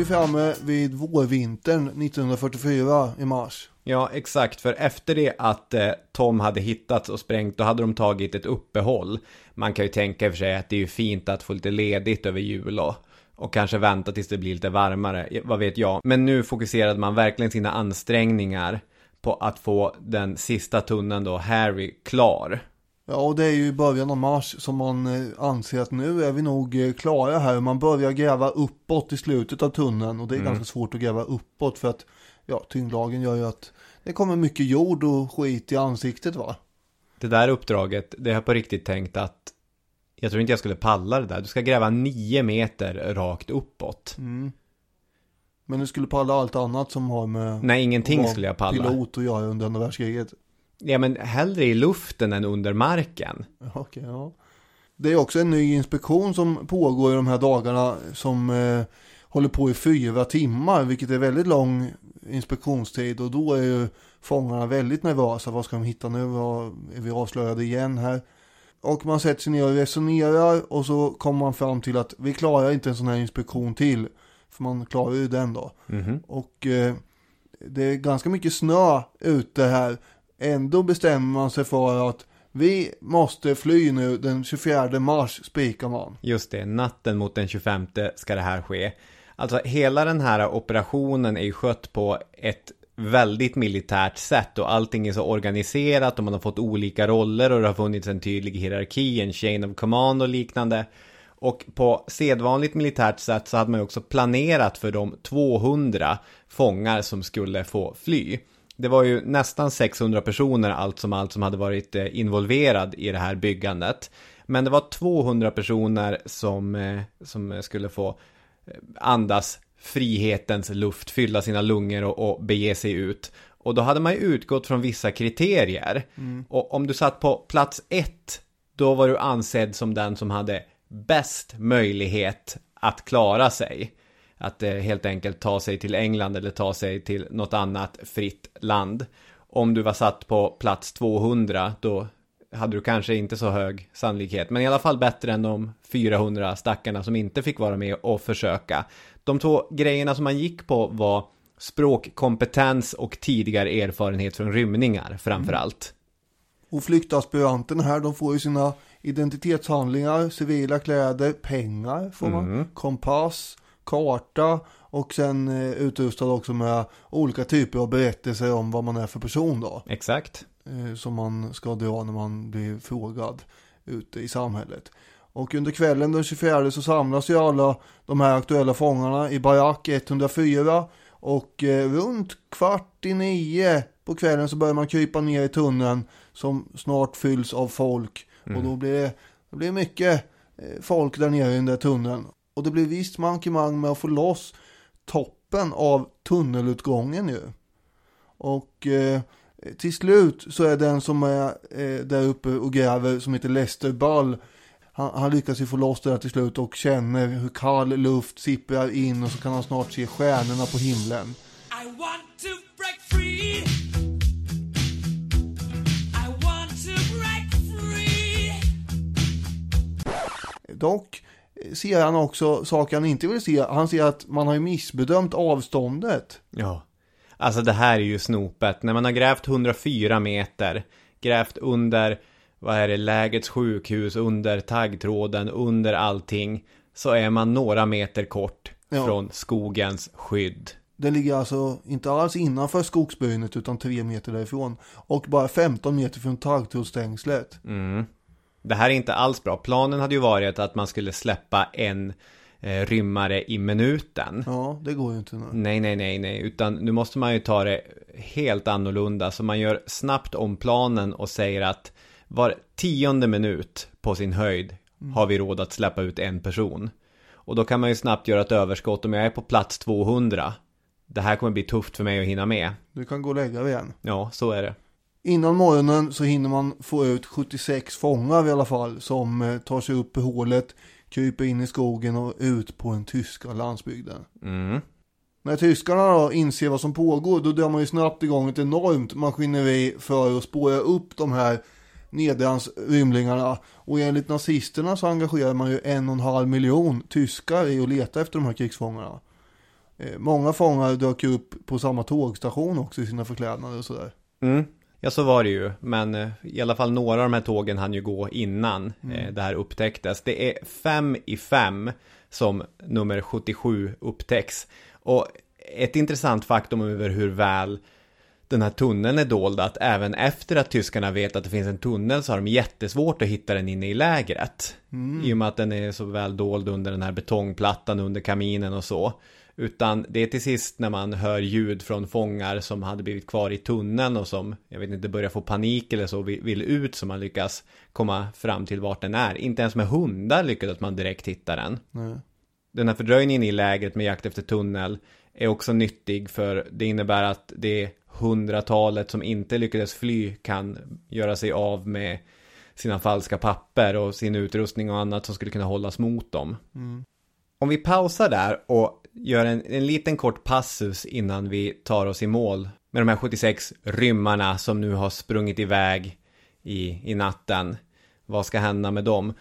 Vi framme vid vårvintern 1944 i mars. Ja, exakt. För efter det att eh, Tom hade hittats och sprängt, då hade de tagit ett uppehåll. Man kan ju tänka i och för sig att det är ju fint att få lite ledigt över jul och, och kanske vänta tills det blir lite varmare, vad vet jag. Men nu fokuserade man verkligen sina ansträngningar på att få den sista tunneln då, Harry, klar. Ja, och det är ju i början av mars som man eh, anser att nu är vi nog eh, klara här. Man börjar gräva uppåt i slutet av tunneln och det är ganska svårt att gräva uppåt för att ja, tyngdlagen gör ju att det kommer mycket jord och skit i ansiktet va. Det där uppdraget, det har jag på riktigt tänkt att jag tror inte jag skulle palla det där. Du ska gräva nio meter rakt uppåt. Men du skulle palla allt annat som har med Nej, ingenting skulle jag palla. pilot att göra under andra världskriget. Ja, men hellre i luften än under marken. Ja, Okej, ja. Det är också en ny inspektion som pågår i de här dagarna som eh, håller på i fyra timmar, vilket är väldigt lång inspektionstid och då är ju fångarna väldigt nervösa. Vad ska de hitta nu? Vad, är vi avslöjade igen här? Och man sätter sig ner och resonerar och så kommer man fram till att vi klarar inte en sån här inspektion till. För man klarar ju den då. Och eh, det är ganska mycket snö ute här. Ändå bestämmer man sig för att vi måste fly nu den 24 mars spikar man. Just det, natten mot den 25 ska det här ske. Alltså hela den här operationen är ju skött på ett väldigt militärt sätt och allting är så organiserat och man har fått olika roller och det har funnits en tydlig hierarki, en chain of command och liknande. Och på sedvanligt militärt sätt så hade man ju också planerat för de 200 fångar som skulle få fly. Det var ju nästan 600 personer allt som allt som hade varit eh, involverad i det här byggandet. Men det var 200 personer som, eh, som skulle få eh, andas frihetens luft, fylla sina lungor och, och bege sig ut. Och då hade man ju utgått från vissa kriterier. Och om du satt på plats ett, då var du ansedd som den som hade bäst möjlighet att klara sig. Att eh, helt enkelt ta sig till England eller ta sig till något annat fritt land. Om du var satt på plats 200, då hade du kanske inte så hög sannolikhet. Men i alla fall bättre än de 400 stackarna som inte fick vara med och försöka. De två grejerna som man gick på var språkkompetens och tidigare erfarenhet från rymningar framför allt. Och flyktaspiranterna här, de får ju sina identitetshandlingar, civila kläder, pengar får man, kompass, karta och sen eh, utrustad också med olika typer av berättelser om vad man är för person då. Exakt. eh, som man ska dra när man blir frågad ute i samhället. Och under kvällen den 24 så samlas ju alla de här aktuella fångarna i barack 104 och eh, runt kvart i nio på kvällen så börjar man krypa ner i tunneln som snart fylls av folk och då blir det, det blir mycket folk där nere i den där tunneln. Och det blir visst mankemang med att få loss toppen av tunnelutgången ju. Och eh, till slut så är den som är eh, där uppe och gräver som heter Lester Ball. Han, han lyckas ju få loss det där till slut och känner hur kall luft sipprar in och så kan han snart se stjärnorna på himlen. Dock ser han också saker han inte vill se. Han ser att man har ju missbedömt avståndet. Ja. Alltså det här är ju snopet. När man har grävt 104 meter, grävt under, vad är det, lägets sjukhus, under taggtråden, under allting, så är man några meter kort Ja. från skogens skydd. Den ligger alltså inte alls innanför skogsbrynet utan tre meter därifrån. Och bara 15 meter från taggtrådsstängslet. Mm. Det här är inte alls bra. Planen hade ju varit att man skulle släppa en eh, rymmare i minuten. Ja, det går ju inte nu. Nej, nej, nej, nej, utan nu måste man ju ta det helt annorlunda. Så man gör snabbt om planen och säger att var tionde minut på sin höjd har vi råd att släppa ut en person. Och då kan man ju snabbt göra ett överskott om jag är på plats 200. Det här kommer bli tufft för mig att hinna med. Du kan gå och lägga dig igen. Ja, så är det. Innan morgonen så hinner man få ut 76 fångar i alla fall som eh, tar sig upp i hålet, kryper in i skogen och ut på den tyska landsbygden. Mm. När tyskarna då inser vad som pågår då drar man ju snabbt igång ett enormt maskineri för att spåra upp de här nedrans rymlingarna. Och enligt nazisterna så engagerar man ju en och en halv miljon tyskar i att leta efter de här krigsfångarna. Eh, Många fångar dök ju upp på samma tågstation också i sina förklädnader och sådär. Mm. Ja, så var det ju. Men eh, i alla fall några av de här tågen hann ju gå innan eh, det här upptäcktes. Det är fem i fem som nummer 77 upptäcks. Och ett intressant faktum över hur väl den här tunneln är dold att även efter att tyskarna vet att det finns en tunnel så har de jättesvårt att hitta den inne i lägret. I och med att den är så väl dold under den här betongplattan under kaminen och så. Utan det är till sist när man hör ljud från fångar som hade blivit kvar i tunneln och som, jag vet inte, börjar få panik eller så, vill, ut som man lyckas komma fram till vart den är. Inte ens med hundar lyckades man direkt hitta den. Nej. Den här fördröjningen i lägret med jakt efter tunnel är också nyttig för det innebär att det hundratalet som inte lyckades fly kan göra sig av med sina falska papper och sin utrustning och annat som skulle kunna hållas mot dem. Om vi pausar där och gör en, en liten kort passus innan vi tar oss i mål med de här 76 rymmarna som nu har sprungit iväg i, i natten. Vad ska hända med dem?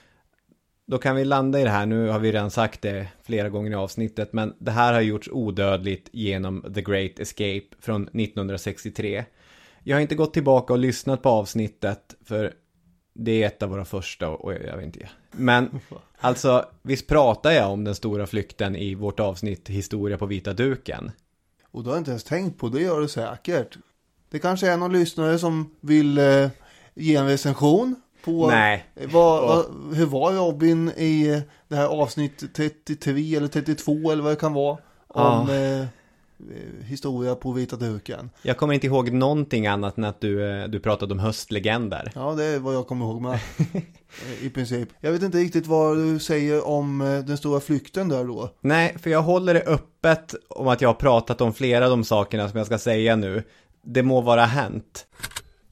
Då kan vi landa i det här, nu har vi redan sagt det flera gånger i avsnittet, men det här har gjorts odödligt genom The Great Escape från 1963. Jag har inte gått tillbaka och lyssnat på avsnittet, för det är ett av våra första och jag vet inte. Men alltså, visst pratar jag om den stora flykten i vårt avsnitt Historia på vita duken? Och du har inte ens tänkt på det, gör du säkert. Det kanske är någon lyssnare som vill eh, ge en recension på Nej. eh, vad, vad, hur var Robin i eh, det här avsnitt 33 eller 32 eller vad det kan vara. Om Ja. eh, eh, historia på vita duken. Jag kommer inte ihåg någonting annat än att du, eh, du pratade om höstlegender. Ja, det är vad jag kommer ihåg med. [laughs] eh, I princip. Jag vet inte riktigt vad du säger om eh, den stora flykten där då. Nej, för jag håller det öppet om att jag har pratat om flera av de sakerna som jag ska säga nu. Det må vara hänt.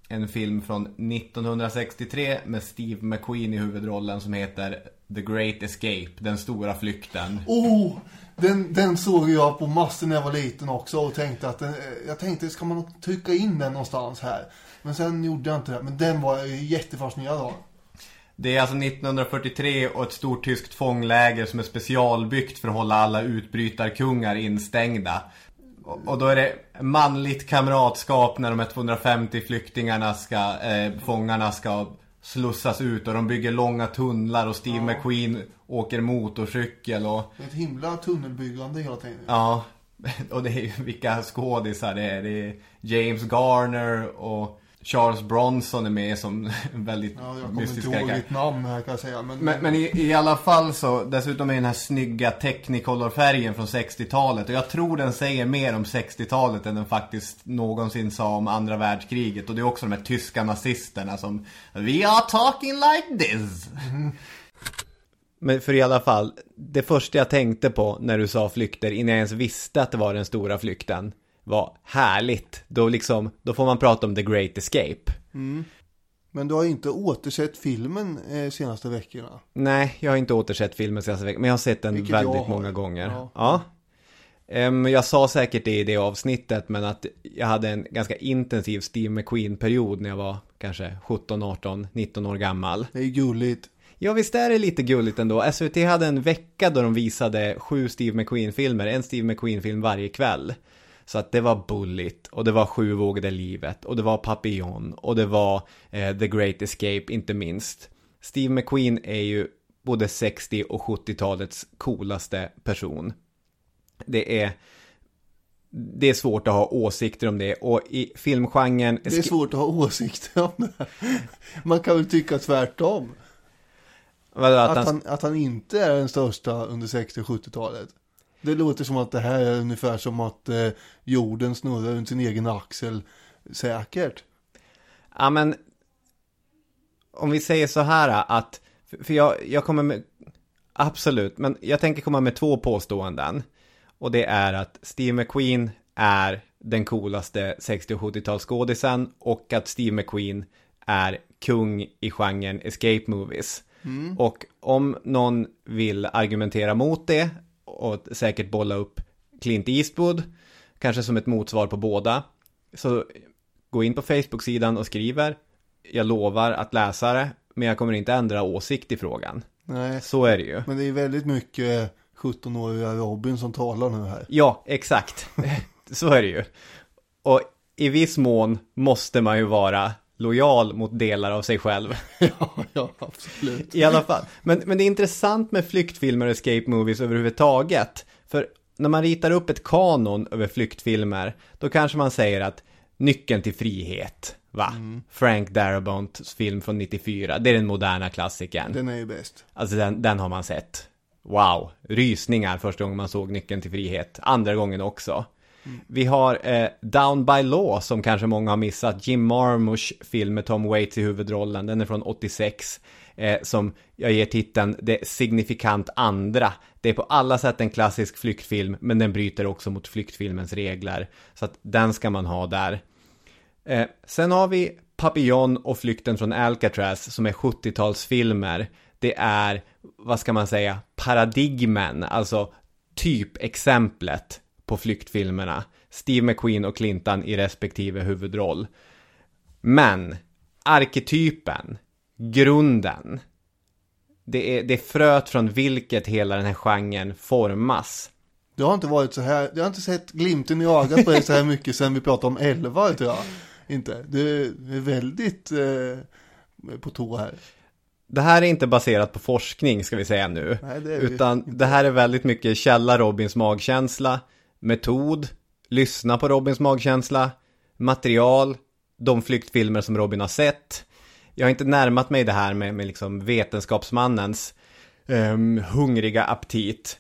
En film från 1963 med Steve McQueen i huvudrollen som heter The Great Escape, Den stora flykten. Oh, den, den såg jag på massor när jag var liten också och tänkte att den, jag tänkte ska man trycka in den någonstans här. Men sen gjorde jag inte det. Men den var jag jättefascinerad av. Det är alltså 1943 och ett stort tyskt fångläger som är specialbyggt för att hålla alla utbrytarkungar instängda. Och och då är det manligt kamratskap när de här 250 flyktingarna ska, eh, fångarna ska slussas ut och de bygger långa tunnlar och Steve McQueen åker motorcykel och Det är ett himla tunnelbyggande hela tiden. ja, [laughs] och det är ju vilka skådisar det är. Det är James Garner och Charles Bronson är med som [laughs] väldigt Ja, jag kommer mystiska inte ihåg karaktär. namn här kan jag säga. Men, Men, men i, i alla fall så, dessutom är den här snygga Technicolor-färgen från 60-talet. Och jag tror den säger mer om 60-talet än den faktiskt någonsin sa om andra världskriget. Och det är också de här tyska nazisterna som We are talking like this. [laughs] Men för i alla fall, det första jag tänkte på när du sa flykter innan jag ens visste att det var den stora flykten var härligt. Då liksom, då får man prata om the great escape. men Men du har inte återsett filmen eh, senaste veckorna? Nej, jag har inte återsett filmen senaste veckan, men jag har sett den Vilket väldigt många gånger. Ja. Ja. Ehm, jag sa säkert det i det avsnittet, men att jag hade en ganska intensiv Steve McQueen-period när jag var kanske 17, 18, 19 år gammal. Det är gulligt. Ja, visst är det lite gulligt ändå. SVT hade en vecka då de visade sju Steve McQueen-filmer, en Steve McQueen-film varje kväll. Så att det var Bullet, och det var Sju vågade livet, och det var Papillon, och det var eh, The Great Escape, inte minst. Steve McQueen är ju både 60 och 70-talets coolaste person. Det är, det är svårt att ha åsikter om det, och i filmgenren... Det är svårt att ha åsikter om det. Man kan väl tycka tvärtom. Vadå, att Att han- han, att han inte är den största under 60 och 70-talet. Det låter som att det här är ungefär som att eh, jorden snurrar runt sin egen axel. Säkert. Ja, men om vi säger så här att, för- jag, jag kommer med, absolut, men jag tänker komma med två påståenden. Och det är att Steve McQueen är den coolaste 60 och 70-talsskådisen och att Steve McQueen är kung i genren escape movies. Och om någon vill argumentera mot det och säkert bolla upp Clint Eastwood, kanske som ett motsvar på båda, så gå in på Facebook-sidan och skriver. Jag lovar att läsa det, men jag kommer inte ändra åsikt i frågan. Nej, Så är det ju. men det är väldigt mycket 17-åriga Robin som talar nu här. Ja, exakt. [laughs] Så är det ju. Och i viss mån måste man ju vara lojal mot delar av sig själv. [laughs] ja, ja, absolut. I alla fall. Men, men det är intressant med flyktfilmer och escape movies överhuvudtaget. För när man ritar upp ett kanon över flyktfilmer, då kanske man säger att Nyckeln till frihet, va? Frank Darabounts film från 94, det är den moderna klassikern. Den är ju bäst. Alltså den, den har man sett. Wow, rysningar första gången man såg Nyckeln till frihet. Andra gången också. Vi har eh, Down by Law som kanske många har missat. Jim Marmush film med Tom Waits i huvudrollen. Den är från 86. Eh, som jag ger titeln Det signifikant andra. Det är på alla sätt en klassisk flyktfilm. Men den bryter också mot flyktfilmens regler. Så att den ska man ha där. Eh, sen har vi Papillon och Flykten från Alcatraz som är 70-talsfilmer. Det är, vad ska man säga, paradigmen, alltså typexemplet på flyktfilmerna. Steve McQueen och Clinton i respektive huvudroll. Men arketypen, grunden, det är, det är fröet från vilket hela den här genren formas. Det har inte varit så här, jag har inte sett glimten i ögat på dig så här mycket sen vi pratade om 11 tror jag. Inte. Du är väldigt eh, på tå här. Det här är inte baserat på forskning ska vi säga nu. Nej, det utan inte. det här är väldigt mycket källa Robins magkänsla, metod, lyssna på Robins magkänsla, material, de flyktfilmer som Robin har sett. Jag har inte närmat mig det här med, med liksom vetenskapsmannens ehm, hungriga aptit.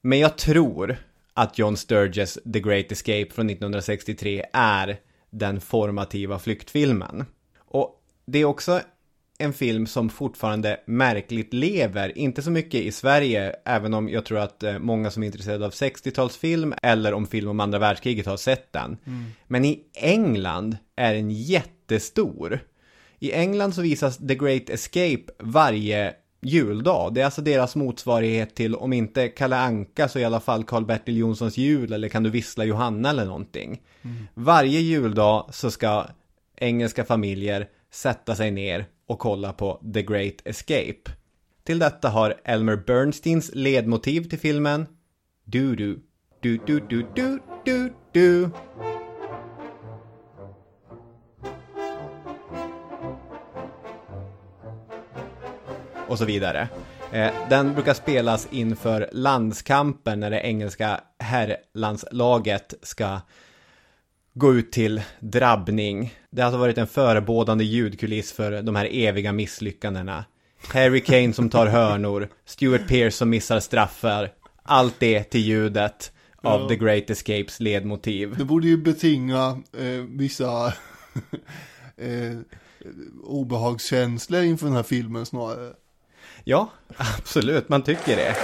Men jag tror att John Sturges The Great Escape från 1963 är den formativa flyktfilmen. Och det är också en film som fortfarande märkligt lever, inte så mycket i Sverige, även om jag tror att eh, många som är intresserade av 60-talsfilm eller om film om andra världskriget har sett den. Men i England är den jättestor. I England så visas The Great Escape varje juldag. Det är alltså deras motsvarighet till, om inte Kalle Anka så i alla fall Karl-Bertil Jonssons jul eller Kan du vissla Johanna eller någonting. Varje juldag så ska engelska familjer sätta sig ner och kolla på The Great Escape. Till detta har Elmer Bernsteins ledmotiv till filmen Du-du, du-du-du-du-du-du. och så vidare. Eh, den brukar spelas inför landskampen när det engelska herrlandslaget ska gå ut till drabbning. Det har alltså varit en förebådande ljudkuliss för de här eviga misslyckandena. Harry Kane som tar hörnor, Stuart Pearce som missar straffar. Allt det till ljudet av Ja. The Great Escapes ledmotiv. Det borde ju betinga eh, vissa [laughs] eh, obehagskänslor inför den här filmen snarare. Ja, [laughs] absolut, man tycker det.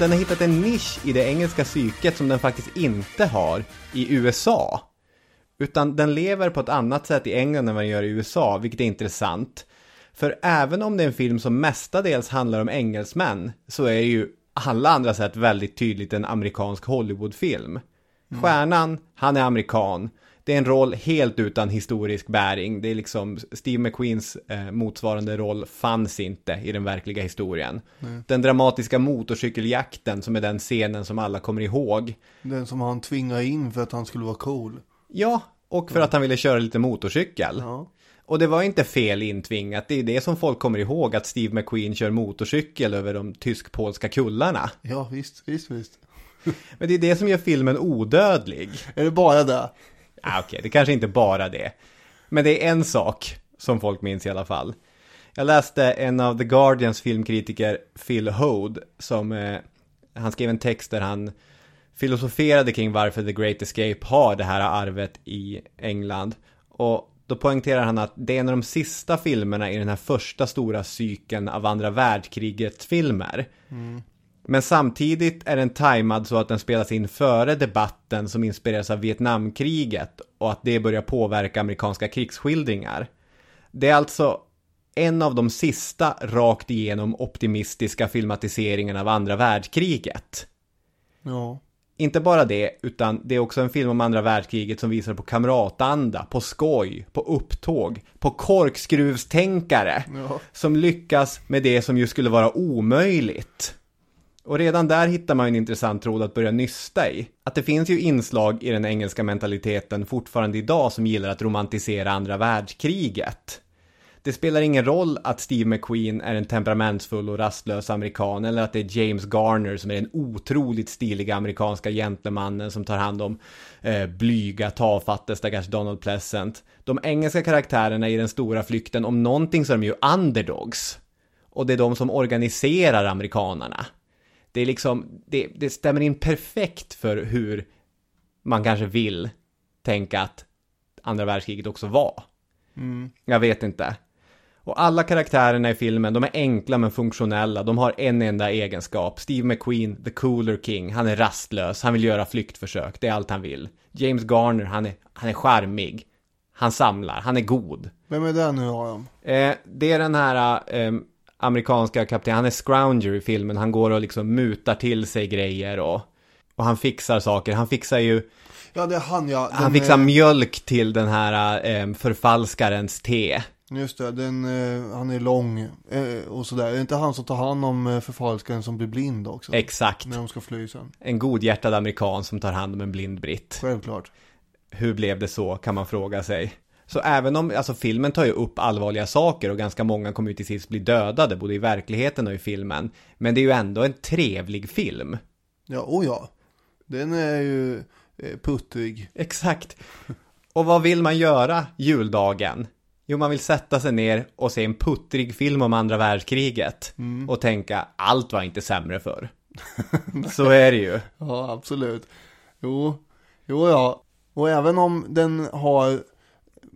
Den har hittat en nisch i det engelska psyket som den faktiskt inte har i USA. Utan den lever på ett annat sätt i England än vad den gör i USA, vilket är intressant. För även om det är en film som mestadels handlar om engelsmän, så är det ju alla andra sätt väldigt tydligt en amerikansk Hollywoodfilm. Stjärnan, han är amerikan. Det är en roll helt utan historisk bäring. Det är liksom Steve McQueens eh, motsvarande roll fanns inte i den verkliga historien. Den dramatiska motorcykeljakten som är den scenen som alla kommer ihåg. Den som han tvingade in för att han skulle vara cool. Ja, och för att han ville köra lite motorcykel. Ja. Och det var inte fel intvingat, det är det som folk kommer ihåg, att Steve McQueen kör motorcykel över de tysk-polska kullarna. Ja, visst, visst, visst. Men det är det som gör filmen odödlig. Är det bara det? Ah, Okej, det kanske inte bara det. Men det är en sak som folk minns i alla fall. Jag läste en av The Guardians filmkritiker, Phil Hode, som eh, han skrev en text där han filosoferade kring varför The Great Escape har det här arvet i England. Och då poängterar han att det är en av de sista filmerna i den här första stora cykeln av andra världskrigets filmer. Mm. Men samtidigt är den tajmad så att den spelas in före debatten som inspireras av Vietnamkriget och att det börjar påverka amerikanska krigsskildringar. Det är alltså en av de sista rakt igenom optimistiska filmatiseringarna av andra världskriget. Ja. Inte bara det, utan det är också en film om andra världskriget som visar på kamratanda, på skoj, på upptåg, på korkskruvstänkare. Ja. Som lyckas med det som ju skulle vara omöjligt. Och redan där hittar man en intressant tråd att börja nysta i. Att det finns ju inslag i den engelska mentaliteten fortfarande idag som gillar att romantisera andra världskriget. Det spelar ingen roll att Steve McQueen är en temperamentsfull och rastlös amerikan eller att det är James Garner som är den otroligt stiliga amerikanska gentlemannen som tar hand om eh, blyga, tafatte stackars Donald Pleasant. De engelska karaktärerna i den stora flykten, om någonting så är de ju underdogs. Och det är de som organiserar amerikanarna. Det är liksom, det, det stämmer in perfekt för hur man kanske vill tänka att andra världskriget också var. Jag vet inte. Och alla karaktärerna i filmen, de är enkla men funktionella. De har en enda egenskap. Steve McQueen, the cooler king. Han är rastlös, han vill göra flyktförsök. Det är allt han vill. James Garner, han är, han är charmig. Han samlar, han är god. Vem är det nu Aron? Eh, det är den här eh, amerikanska kaptenen, han är scrounger i filmen. Han går och liksom mutar till sig grejer och, och han fixar saker. Han fixar ju, Ja, det är han ja. Den, han fixar eh, mjölk till den här eh, förfalskarens te. Just det, den, eh, han är lång eh, och sådär. Är det inte han som tar hand om eh, förfalskaren som blir blind också? Exakt. När de ska fly sen. En godhjärtad amerikan som tar hand om en blind britt. Självklart. Hur blev det så, kan man fråga sig. Så även om, alltså filmen tar ju upp allvarliga saker och ganska många kommer ju till sist bli dödade, både i verkligheten och i filmen. Men det är ju ändå en trevlig film. Ja, oh ja. Den är ju eh, puttrig. Exakt. Och vad vill man göra juldagen? Jo, man vill sätta sig ner och se en puttrig film om andra världskriget. Och tänka, allt var inte sämre förr. [laughs] Så är det ju. Ja, absolut. Jo, jo ja. Och även om den har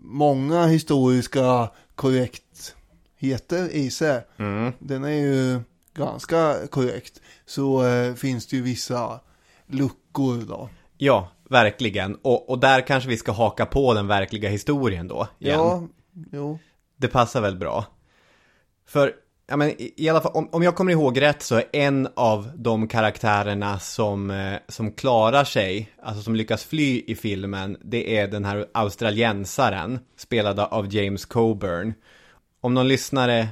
många historiska korrektheter i sig. Den är ju ganska korrekt. Så eh, finns det ju vissa luckor då. Ja, verkligen. Och, och där kanske vi ska haka på den verkliga historien då. Igen. Ja, jo. Det passar väl bra. För, ja men i, alla fall, om, om jag kommer ihåg rätt så är en av de karaktärerna som, eh, som klarar sig, alltså som lyckas fly i filmen, det är den här australiensaren, spelad av James Coburn. Om någon lyssnare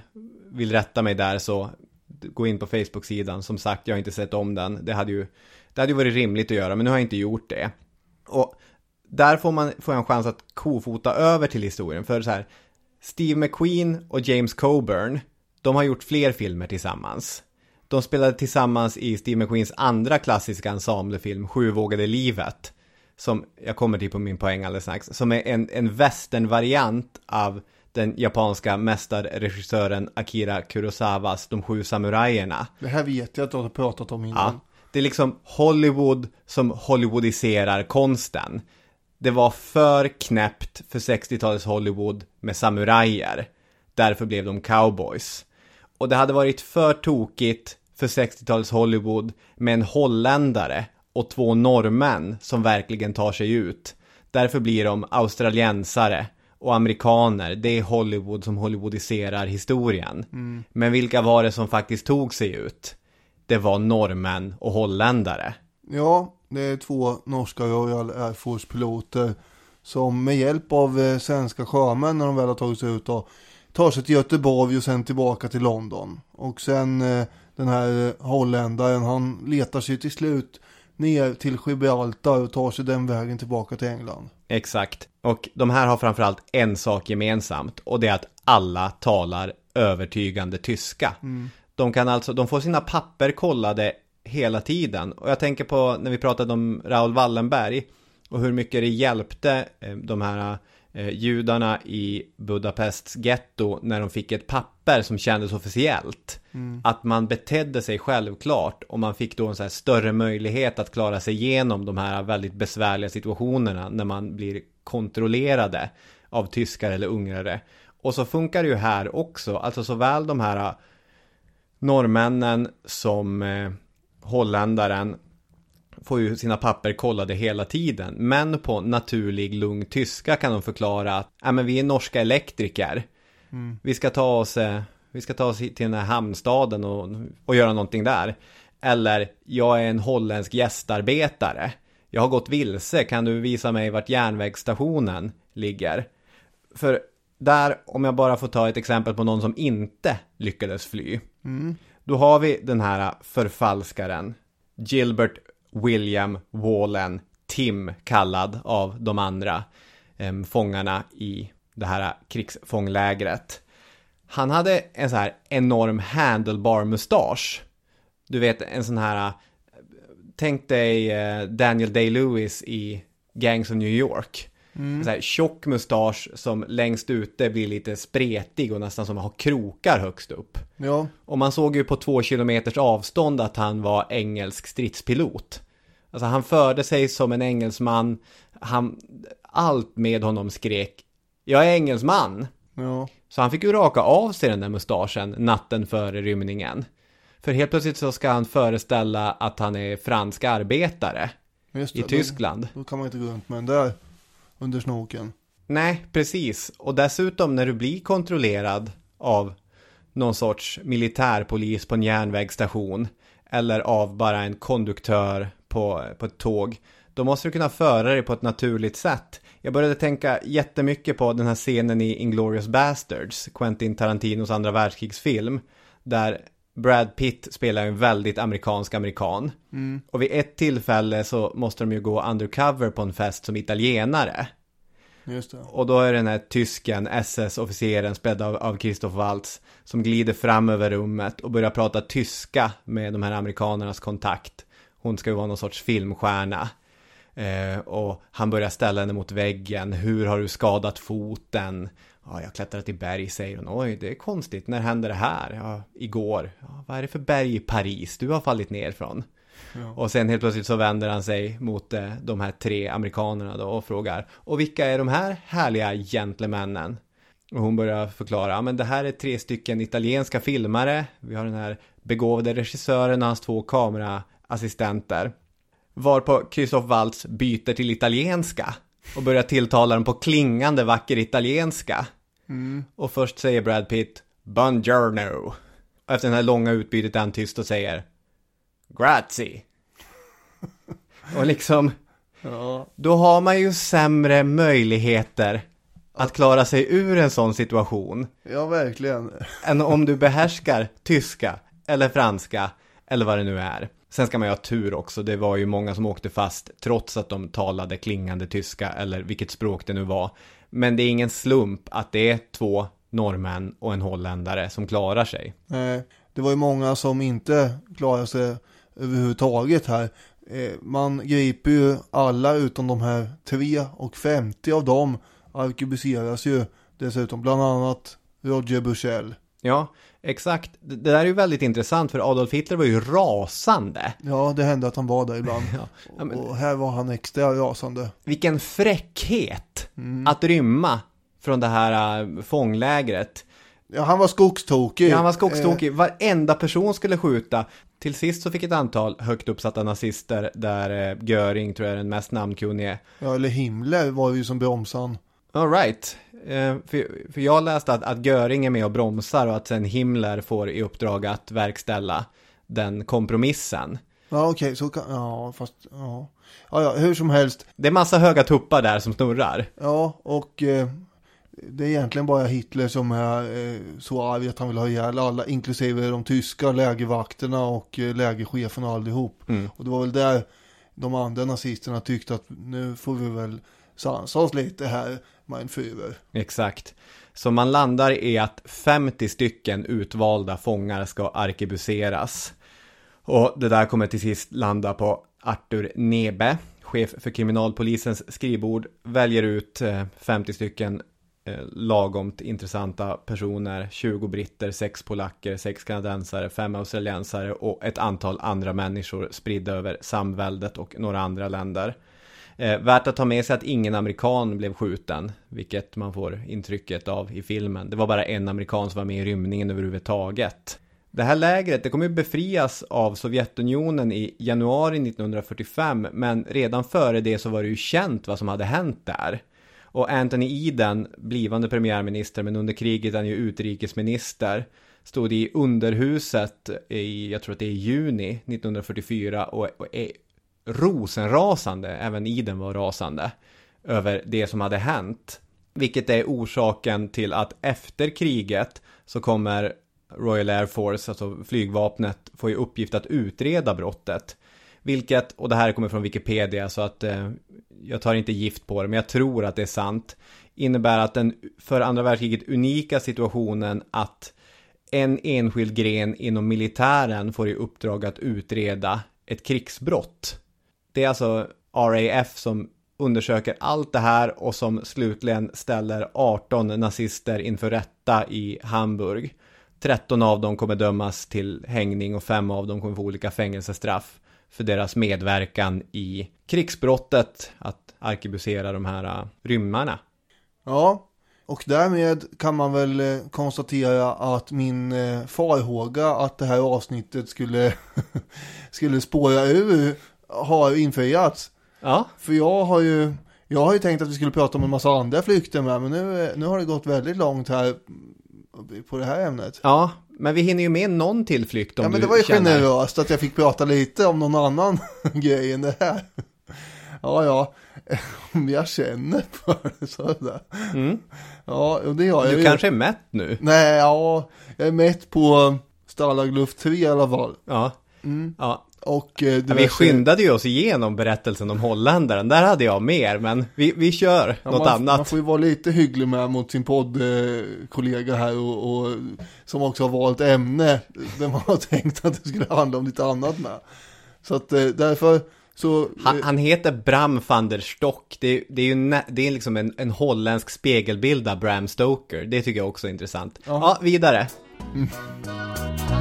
vill rätta mig där så gå in på Facebook-sidan. Som sagt, jag har inte sett om den. Det hade ju, det hade ju varit rimligt att göra, men nu har jag inte gjort det. Och där får man får jag en chans att kofota över till historien. För så här, Steve McQueen och James Coburn, de har gjort fler filmer tillsammans. De spelade tillsammans i Steve McQueens andra klassiska ensemblefilm, Sjuvågade livet. Som, jag kommer till på min poäng alldeles strax, som är en, en westernvariant av den japanska mästarregissören Akira Kurosawas De sju samurajerna. Det här vet jag att du har pratat om innan. Ja, det är liksom Hollywood som Hollywoodiserar konsten. Det var för knäppt för 60-talets Hollywood med samurajer. Därför blev de cowboys. Och det hade varit för tokigt för 60-talets Hollywood med en holländare och två norrmän som verkligen tar sig ut. Därför blir de australiensare och amerikaner. Det är Hollywood som Hollywoodiserar historien. Men vilka var det som faktiskt tog sig ut? Det var norrmän och holländare. Ja, det är två norska Royal Air Force-piloter som med hjälp av eh, svenska sjömän när de väl har tagit sig ut då, tar sig till Göteborg och sen tillbaka till London. Och sen eh, den här holländaren han letar sig till slut ner till Gibraltar och tar sig den vägen tillbaka till England. Exakt. Och de här har framförallt en sak gemensamt och det är att alla talar övertygande tyska. De kan alltså, de får sina papper kollade hela tiden. Och jag tänker på när vi pratade om Raoul Wallenberg och hur mycket det hjälpte eh, de här eh, judarna i Budapests getto när de fick ett papper som kändes officiellt. Att man betedde sig självklart och man fick då en så större möjlighet att klara sig igenom de här väldigt besvärliga situationerna när man blir kontrollerade av tyskar eller ungrare. Och så funkar det ju här också, alltså såväl de här norrmännen som eh, holländaren får ju sina papper kollade hela tiden. Men på naturlig lugn tyska kan de förklara att äh, men vi är norska elektriker. Vi ska ta oss, eh, vi ska ta oss till den här hamnstaden och, och göra någonting där. Eller, jag är en holländsk gästarbetare. Jag har gått vilse, kan du visa mig vart järnvägsstationen ligger? För där, om jag bara får ta ett exempel på någon som inte lyckades fly. Då har vi den här förfalskaren. Gilbert William Wallen Tim kallad av de andra eh, fångarna i det här krigsfånglägret. Han hade en så här enorm handlebar mustasch. Du vet en sån här, tänk dig eh, Daniel Day-Lewis i Gangs of New York. En så här tjock mustasch som längst ute blir lite spretig och nästan som att ha krokar högst upp. Ja, Och man såg ju på två kilometers avstånd att han var engelsk stridspilot. Alltså han förde sig som en engelsman. Han, allt med honom skrek Jag är engelsman. ja, Så han fick ju raka av sig den där mustaschen natten före rymningen. För helt plötsligt så ska han föreställa att han är fransk arbetare just det. i Då- Tyskland. Då, kan man inte gå runt med den där under snoken. Nej, precis. Och dessutom när du blir kontrollerad av någon sorts militärpolis på en järnvägsstation eller av bara en konduktör på, på ett tåg, då måste du kunna föra dig på ett naturligt sätt. Jag började tänka jättemycket på den här scenen i Inglourious Basterds, Quentin Tarantinos andra världskrigsfilm, där Brad Pitt spelar en väldigt amerikansk amerikan. Och vid ett tillfälle så måste de ju gå undercover på en fest som italienare. Och då är den här tysken, SS-officeren spelad av, av Christoph Waltz, som glider fram över rummet och börjar prata tyska med de här amerikanernas kontakt. Hon ska ju vara någon sorts filmstjärna. Eh, och han börjar ställa henne mot väggen. Hur har du skadat foten? Ja, jag har klättrat i berg, säger hon. Oj, det är konstigt. När hände det här? Ja, igår. Ja, vad är det för berg i Paris du har fallit ner från? Och sen helt plötsligt så vänder han sig mot eh, de här tre amerikanerna då och frågar Och vilka är de här härliga gentlemännen? Och hon börjar förklara, ja men det här är tre stycken italienska filmare Vi har den här begåvade regissören och hans två kameraassistenter Varpå Christoph Waltz byter till italienska och börjar tilltala dem på klingande vacker italienska. Och först säger Brad Pitt Buongiorno. Och efter det här långa utbytet är han tyst och säger Grazie. [laughs] och liksom, Ja, då har man ju sämre möjligheter att klara sig ur en sån situation ja verkligen. än om du behärskar tyska eller franska eller vad det nu är. Sen ska man ju ha tur också. Det var ju många som åkte fast trots att de talade klingande tyska eller vilket språk det nu var. Men det är ingen slump att det är två norrmän och en holländare som klarar sig. Nej, det var ju många som inte klarade sig överhuvudtaget här. Eh, Man griper ju alla utom de här tre och 50 av dem arkebuseras ju dessutom. Bland annat Roger Bushell. Ja, exakt. Det där är ju väldigt intressant för Adolf Hitler var ju rasande. Ja, det hände att han var där ibland. [laughs] Ja, men- Och här var han extra rasande. Vilken fräckhet att rymma från det här äh, fånglägret. Ja, han var skogstokig. Ja, han var skogstokig. Varenda person skulle skjuta. till sist så fick ett antal högt uppsatta nazister, där eh, Göring tror jag är den mest namnkunnige. Ja, eller Himmler var ju som bromsan. All right. Eh, för, för jag läste att, att Göring är med och bromsar och att sen Himmler får i uppdrag att verkställa den kompromissen. Ja, okej, så kan, ja, fast, ja. Ja, ja, hur som helst. Det är massa höga tuppar där som snurrar. Ja, och eh, det är egentligen bara Hitler som är eh, så arg att han vill ha ihjäl alla, inklusive de tyska lägervakterna och eh, lägercheferna allihop. Mm. Och det var väl där de andra nazisterna tyckte att nu får vi väl sansa oss lite här, mein Führer. Exakt. Så man landar i att 50 stycken utvalda fångar ska arkebuseras. Och det där kommer till sist landa på Arthur Nebe, chef för kriminalpolisens skrivbord, väljer ut eh, 50 stycken eh, lagomt intressanta personer, 20 britter, 6 polacker, 6 kanadensare, 5 australiensare och ett antal andra människor spridda över samväldet och några andra länder. Eh, värt att ta med sig att ingen amerikan blev skjuten, vilket man får intrycket av i filmen. Det var bara en amerikan som var med i rymningen överhuvudtaget. Det här lägret det kommer ju befrias av Sovjetunionen i januari 1945, men redan före det så var det ju känt vad som hade hänt där. Och Anthony Eden, blivande premiärminister, men under kriget är han ju utrikesminister, stod i underhuset i, jag tror att det är juni 1944 och, och rosenrasande, även Iden var rasande, över det som hade hänt. Vilket är orsaken till att efter kriget så kommer Royal Air Force, alltså flygvapnet, få i uppgift att utreda brottet. Vilket, och det här kommer från Wikipedia så att eh, jag tar inte gift på det, men jag tror att det är sant. Innebär att den för andra världskriget unika situationen att en enskild gren inom militären får i uppdrag att utreda ett krigsbrott. Det är alltså RAF som undersöker allt det här och som slutligen ställer 18 nazister inför rätta i Hamburg. 13 av dem kommer dömas till hängning och 5 av dem kommer få olika fängelsestraff för deras medverkan i krigsbrottet att arkebusera de här äh, rymmarna. Ja, och därmed kan man väl äh, konstatera att min äh, farhåga att det här avsnittet skulle, [laughs] skulle spåra ur har infriats. Ja, För jag har ju, jag har ju tänkt att vi skulle prata om en massa andra flykter med, men nu, nu har det gått väldigt långt här på det här ämnet. ja, men vi hinner ju med någon tillflykt om Ja men det var ju känner... generöst att jag fick prata lite om någon annan [laughs] grej än det här. Ja, ja, om jag känner för det så är det. Ja, och det gör jag Mm. Du ju. kanske är mätt nu? Nej, ja, jag är mätt på Stallagluft 3 i alla fall. Ja. Ja, Och eh, Ja, vi diverse- skyndade ju oss igenom berättelsen om holländaren. Där hade jag mer, men vi, vi kör Ja, något man, annat. Man får ju vara lite hygglig med mot sin poddkollega här och, och som också har valt ämne där man har [laughs] tänkt att det skulle handla om lite annat med. Så att eh, därför så... Han, han heter Bram van der Stock. Det, det är ju det är liksom en, en holländsk spegelbild av Bram Stoker. Det tycker jag också är intressant. Ja, vidare. Ja,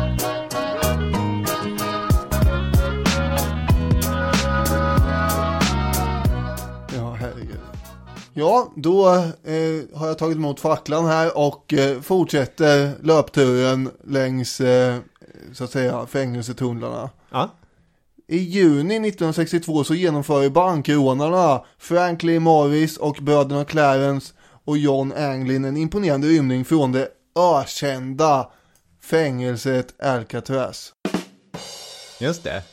Ja, då eh, har jag tagit emot facklan här och eh, fortsätter löpturen längs, eh, så att säga, fängelsetunnlarna. Ja. I juni 1962 så genomför bankrånarna Franklin Morris och bröderna Clarence och John Anglin en imponerande rymning från det ökända fängelset Alcatraz. Just det.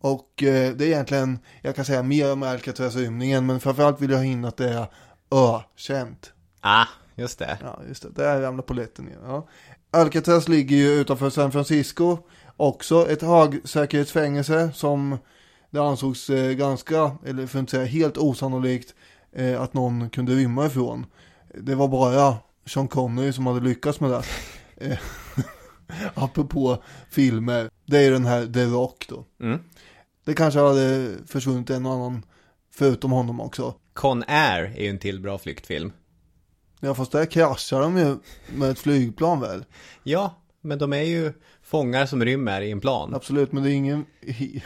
Och eh, det är egentligen, jag kan säga mer om Alcatraz-rymningen, men framförallt vill jag ha in att det är ökänt. Ah, just det. Ja, just det. Där ramlar polletten ner. Ja. Alcatraz ligger ju utanför San Francisco. Också ett högsäkerhetsfängelse som det ansågs eh, ganska, eller för att inte säga helt osannolikt, eh, att någon kunde rymma ifrån. Det var bara Sean Connery som hade lyckats med det. [laughs] Apropå filmer. Det är den här The Rock då. Mm. Det kanske hade försvunnit en och annan förutom honom också. Con Air är ju en till bra flyktfilm. Ja fast där kraschar de ju med ett flygplan väl? Ja, men de är ju fångar som rymmer i en plan. Absolut, men det är ingen i,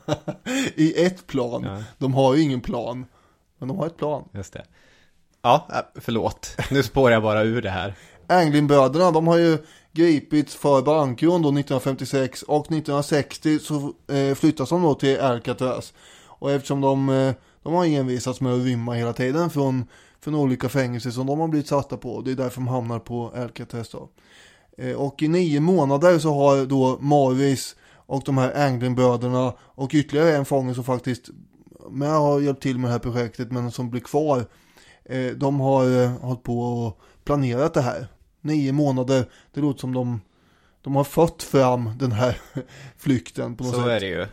[laughs] i ett plan. Ja. De har ju ingen plan. Men de har ett plan. Just det. Ja, äh, förlåt. Nu spår jag bara ur det här. Anglinbröderna, de har ju gripits för bankrån då 1956 och 1960 så eh, flyttas de då till Alcatraz. Och eftersom de, eh, de har envisats med att rymma hela tiden från, från olika fängelser som de har blivit satta på. Det är därför de hamnar på Alcatraz då. Eh, och i nio månader så har då Morris och de här Anglin-bröderna och ytterligare en fånge som faktiskt med har hjälpt till med det här projektet men som blir kvar. Eh, de har eh, hållit på och planerat det här. Nio månader, det låter som de, de har fått fram den här [laughs] flykten på något Så sätt. är det ju.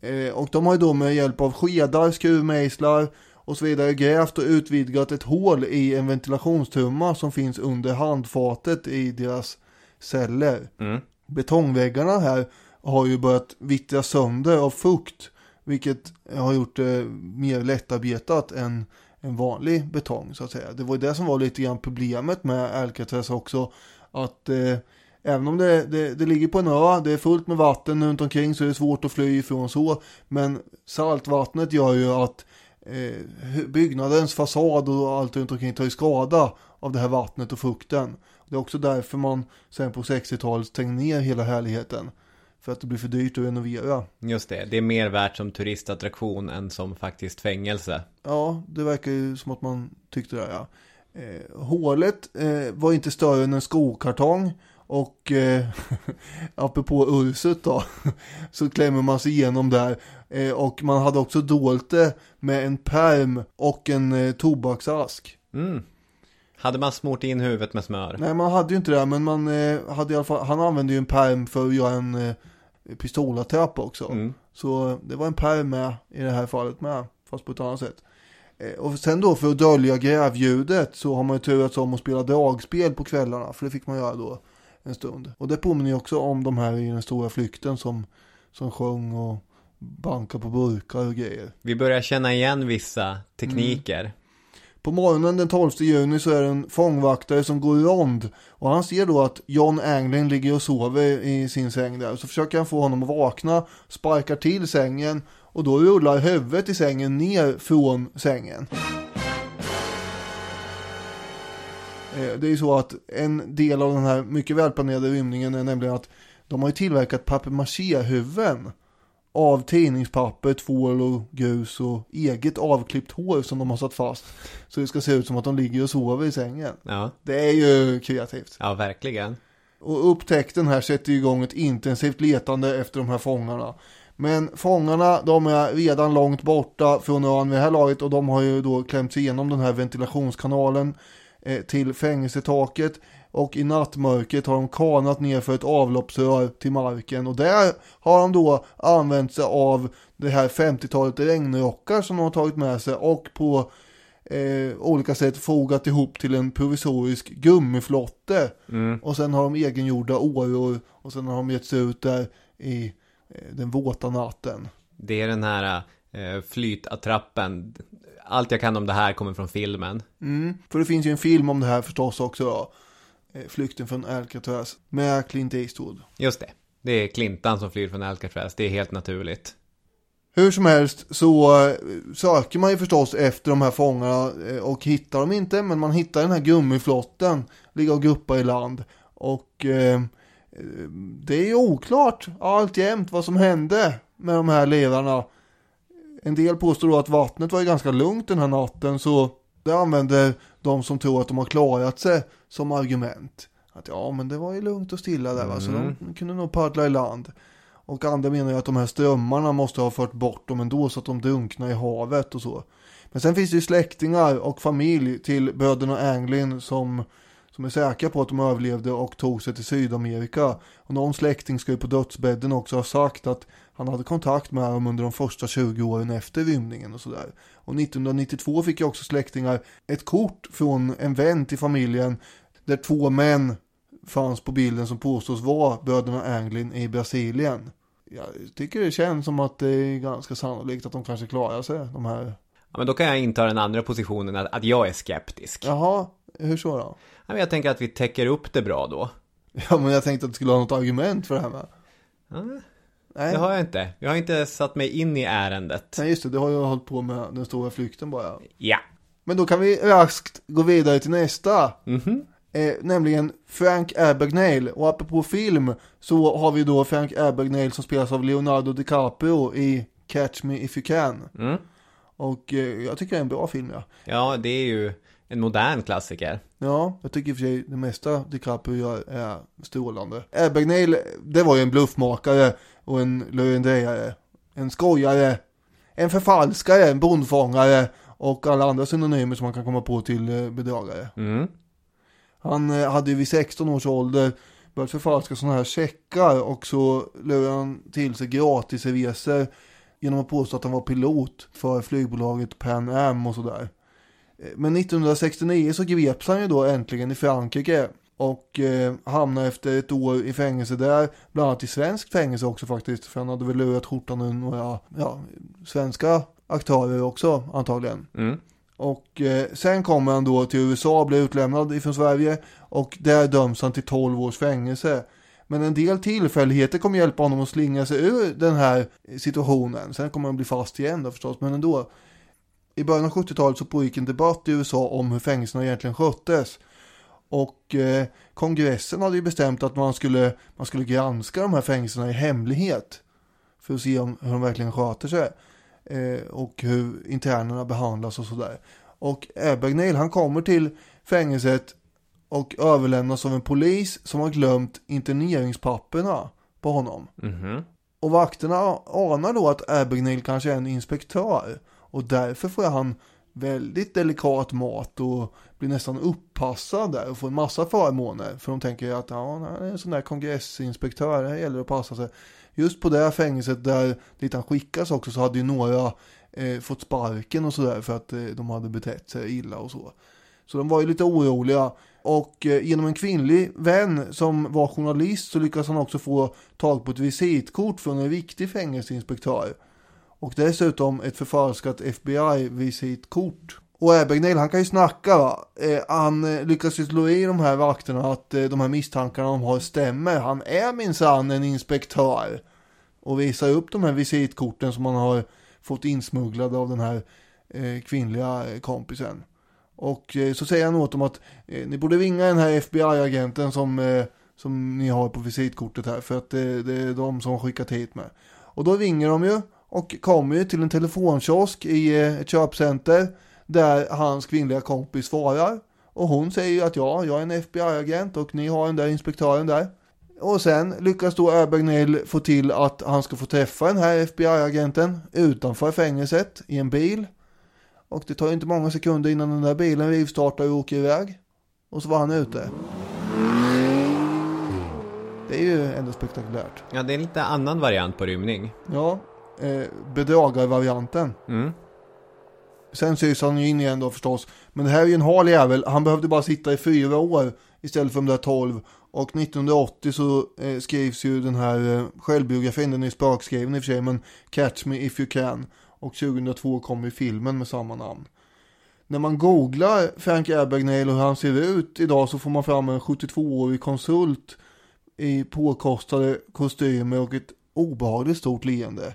Eh, och de har ju då med hjälp av skedar, skruvmejslar och så vidare grävt och utvidgat ett hål i en ventilationstrumma som finns under handfatet i deras celler. Mm. Betongväggarna här har ju börjat vittra sönder av fukt, vilket har gjort det mer lättarbetat än en vanlig betong så att säga. Det var ju det som var lite grann problemet med Alcatraz också, att eh, Även om det, det, det ligger på en ö, det är fullt med vatten runt omkring så är det svårt att fly ifrån så. Men saltvattnet gör ju att eh, byggnadens fasad och allt runt omkring tar ju skada av det här vattnet och fukten. Det är också därför man sen på 60-talet stängde ner hela härligheten. För att det blir för dyrt att renovera. Just det, det är mer värt som turistattraktion än som faktiskt fängelse. Ja, det verkar ju som att man tyckte det, ja. Eh, hålet eh, var inte större än en skokartong. Och eh, [laughs] apropå urset då, [laughs] så klämmer man sig igenom där. Eh, och man hade också dolt det med en perm och en eh, tobaksask. Mm. Hade man smort in huvudet med smör? Nej, man hade ju inte det, men man eh, hade i alla fall, han använde ju en perm för att göra en pistolattrapp också. Mm. Så det var en perm med i det här fallet med, fast på ett annat sätt. Eh, Och sen då för att dölja grävljudet så har man ju turats om att spela dragspel på kvällarna, för det fick man göra då en stund. Och det påminner ju också om de här i den stora flykten som, som sjöng och bankade på burkar och grejer. Vi börjar känna igen vissa tekniker. På morgonen den 12 juni så är det en fångvaktare som går i rond och han ser då att John Anglin ligger och sover i sin säng där. Så försöker han få honom att vakna, sparkar till sängen och då rullar huvudet i sängen ner från sängen. Eh, det är ju så att en del av den här mycket välplanerade rymningen är nämligen att de har ju tillverkat papier-maché-huvuden av tidningspapper, tvål och grus och eget avklippt hår som de har satt fast. Så det ska se ut som att de ligger och sover i sängen. Ja, Det är ju kreativt. ja verkligen. Och upptäckten här sätter igång ett intensivt letande efter de här fångarna. Men fångarna, de är redan långt borta från ön vid det här laget och de har ju då klämt sig igenom den här ventilationskanalen eh, till fängelsetaket. Och i nattmörkret har de kanat ner för ett avloppsrör till marken och där har de då använt sig av det här 50-talet regnrockar som de har tagit med sig och på eh, olika sätt fogat ihop till en provisorisk gummiflotte. Och sen har de egengjorda åror och sen har de gett sig ut där i eh, den våta natten. Det är den här eh, flytattrappen. Allt jag kan om det här kommer från filmen. Mm. För det finns ju en film om det här förstås också då. Eh, Flykten från Alcatraz med Clint Eastwood. Just det. Det är Clintan som flyr från Alcatraz. Det är helt naturligt. Hur som helst så eh, söker man ju förstås efter de här fångarna eh, och hittar dem inte. Men man hittar den här gummiflotten ligga och guppa i land. Och eh, det är ju oklart alltjämt vad som hände med de här ledarna. En del påstår då att vattnet var ju ganska lugnt den här natten så det använder de som tror att de har klarat sig som argument. Att ja men det var ju lugnt och stilla där va så de kunde nog paddla i land. Och andra menar ju att de här strömmarna måste ha fört bort dem ändå så att de drunknar i havet och så. Men sen finns det ju släktingar och familj till bröderna Anglin som, som är säkra på att de överlevde och tog sig till Sydamerika. Och någon släkting ska ju på dödsbädden också ha sagt att han hade kontakt med dem under de första 20 åren efter rymningen och sådär. Och 1992 fick ju också släktingar ett kort från en vän till familjen där två män fanns på bilden som påstås vara bröderna Anglin i Brasilien. Jag tycker det känns som att det är ganska sannolikt att de kanske klarar sig, de här. Ja, men då kan jag inta den andra positionen att, att jag är skeptisk. Ja. Jaha, hur så då? men jag tänker att vi täcker upp det bra då. Ja, men jag tänkte att du skulle ha något argument för det här med. Ja, Nej, det har jag inte. Jag har inte satt mig in i ärendet. Nej just det, det har jag hållit på med den stora flykten bara. Ja. Men då kan vi raskt gå vidare till nästa. Mhm. Eh, nämligen Frank Abagnale. Och apropå film så har vi då Frank Abagnale som spelas av Leonardo DiCaprio i Catch Me If You Can. Mm. Och eh, jag tycker det är en bra film ja. Ja, det är ju en modern klassiker. Ja, jag tycker i och för sig det mesta DiCaprio gör är strålande. Abagnale, det var ju en bluffmakare och en lurendrejare. En skojare, en förfalskare, en bondfångare och alla andra synonymer som man kan komma på till eh, bedragare. Mm. Han eh, hade ju vid 16 års ålder börjat förfalska sådana här checkar och så lurade han till sig gratisresor genom att påstå att han var pilot för flygbolaget Pan Am och sådär. Eh, Men 1969 så greps han ju då äntligen i Frankrike och eh, hamnade efter ett år i fängelse där, bland annat i svensk fängelse också faktiskt, för han hade väl lurat skjortan ur några ja, svenska aktörer också antagligen. Mm. Och eh, sen kommer han då till USA, blir utlämnad ifrån Sverige och där döms han till 12 års fängelse. Men en del tillfälligheter kommer hjälpa honom att slinga sig ur den här situationen. Sen kommer han bli fast igen då förstås, men ändå. I början av 70-talet så pågick en debatt i USA om hur fängelserna egentligen sköttes. Och eh, kongressen hade ju bestämt att man skulle, man skulle granska de här fängelserna i hemlighet. För att se om, hur de verkligen sköter sig. Eh, och hur internerna behandlas och sådär. Och Abagnale han kommer till fängelset och överlämnas av en polis som har glömt interneringspapperna på honom. Mhm. Och vakterna anar då att Abagnale kanske är en inspektör. Och därför får han väldigt delikat mat och blir nästan uppassad där och får en massa förmåner. För de tänker att ja, han är en sån där kongressinspektör, det gäller att passa sig. Just på det här fängelset där dit han skickas också så hade ju några eh, fått sparken och sådär för att eh, de hade betett sig illa och så. Så de var ju lite oroliga. Och eh, genom en kvinnlig vän som var journalist så lyckades han också få tag på ett visitkort från en riktig fängelseinspektör. Och dessutom ett förfalskat FBI-visitkort. Och Abagnale han kan ju snacka va. Eh, han eh, lyckas ju slå i de här vakterna att eh, de här misstankarna de har stämmer. Han är minsann en inspektör. Och visar upp de här visitkorten som han har fått insmugglade av den här eh, kvinnliga eh, kompisen. Och eh, så säger han åt dem att eh, ni borde ringa den här FBI-agenten som, eh, som ni har på visitkortet här. För att det, det är de som har skickat hit mig. Och då ringer de ju och kommer ju till en telefonkiosk i eh, ett köpcenter. Där hans kvinnliga kompis svarar. Och hon säger ju att ja, jag är en FBI-agent och ni har den där inspektören där. Och sen lyckas då Abagnale få till att han ska få träffa den här FBI-agenten utanför fängelset i en bil. Och det tar ju inte många sekunder innan den där bilen rivstartar och åker iväg. Och så var han ute. Det är ju ändå spektakulärt. Ja, det är en lite annan variant på rymning. Ja, eh, bedragarvarianten. Mm. Sen sys han ju in igen då förstås. Men det här är ju en hal jävel. Han behövde bara sitta i fyra år istället för de där tolv. Och 1980 så eh, skrivs ju den här eh, självbiografin, den är spökskriven i och för sig, men Catch Me If You Can. Och 2002 kom ju filmen med samma namn. När man googlar Frank Abagnale och hur han ser ut idag så får man fram en 72-årig konsult i påkostade kostymer och ett obehagligt stort leende.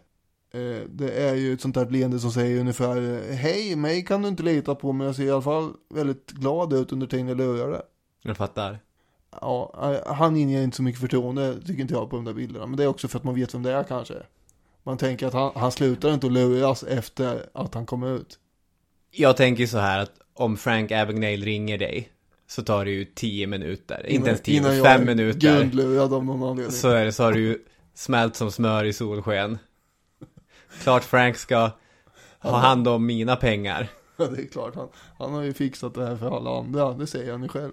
Eh, Det är ju ett sånt där leende som säger ungefär eh, Hej, mig kan du inte lita på men jag ser i alla fall väldigt glad ut under tiden jag lurar det. Jag fattar. Ja, eh, han inger inte så mycket förtroende tycker inte jag på de där bilderna. Men det är också för att man vet vem det är kanske. Man tänker att han, han slutar inte att luras efter att han kommer ut. Jag tänker så här att om Frank Abagnale ringer dig så tar det ju 10 minuter. inte ens 10, innan jag fem är minuter. Grundlurad av någon anledning. Så är det, så har du ju smält som smör i solsken. Klart Frank ska ha hand om mina pengar. [laughs] Ja, det är klart. Han, han har ju fixat det här för alla andra. Det säger han ju själv.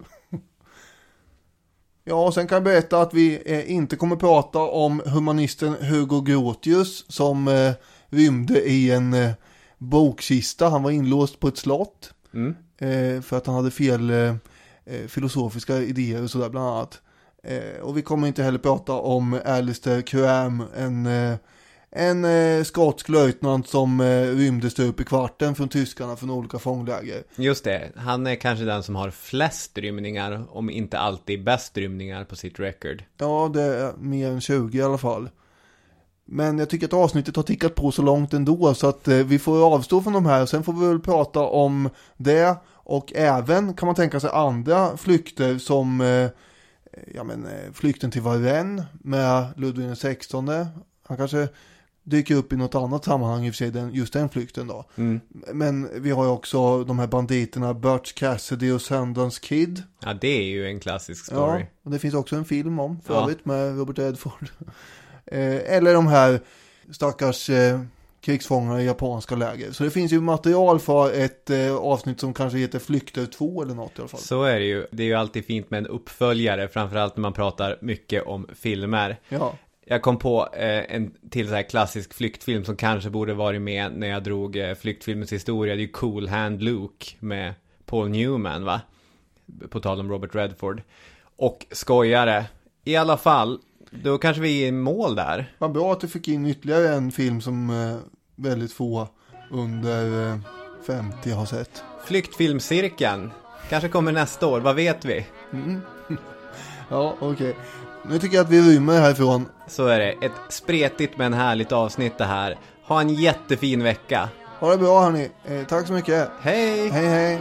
Ja, och sen kan jag berätta att vi eh, inte kommer prata om humanisten Hugo Grotius som eh, rymde i en eh, bokkista. Han var inlåst på ett slott. Mm. Eh, för att han hade fel eh, eh, filosofiska idéer och sådär bland annat. Eh, och vi kommer inte heller prata om Alistair Cram, en, en eh, skotsk löjtnant som eh, rymde stup i kvarten från tyskarna från olika fångläger. Just det, han är kanske den som har flest rymningar, om inte alltid bäst rymningar på sitt record. Ja, det är mer än 20 i alla fall. Men jag tycker att avsnittet har tickat på så långt ändå så att eh, vi får avstå från de här. Sen får vi väl prata om det Och även kan man tänka sig andra flykter som eh, ja, men, eh, flykten till Varennes med Ludvig XVI. Han kanske dyker upp i något annat sammanhang i och för sig, den, just den flykten då. Mm. Men vi har ju också de här banditerna Butch Cassidy och Sundance Kid. Ja, det är ju en klassisk story. Ja, och det finns också en film om för Ja. övrigt med Robert Redford. [laughs] eh, eller de här stackars eh, krigsfångarna i japanska läger. Så det finns ju material för ett eh, avsnitt som kanske heter Flykter 2 eller något i alla fall. Så är det ju. Det är ju alltid fint med en uppföljare, framförallt när man pratar mycket om filmer. Ja, Jag kom på eh, en till så här klassisk flyktfilm som kanske borde varit med när jag drog eh, flyktfilmens historia. Det är ju Cool Hand Luke med Paul Newman va? På tal om Robert Redford. Och skojare. I alla fall, då kanske vi är i mål där. vad bra att du fick in ytterligare en film som eh, väldigt få under eh, 50 har sett. Flyktfilmscirkeln. Kanske kommer nästa år, vad vet vi? [laughs] Ja, okej. Nu tycker jag att vi rymmer härifrån. Så är det. Ett spretigt men härligt avsnitt det här. Ha en jättefin vecka. Ha det bra hörni. Eh, tack så mycket. Hej! Hej hej.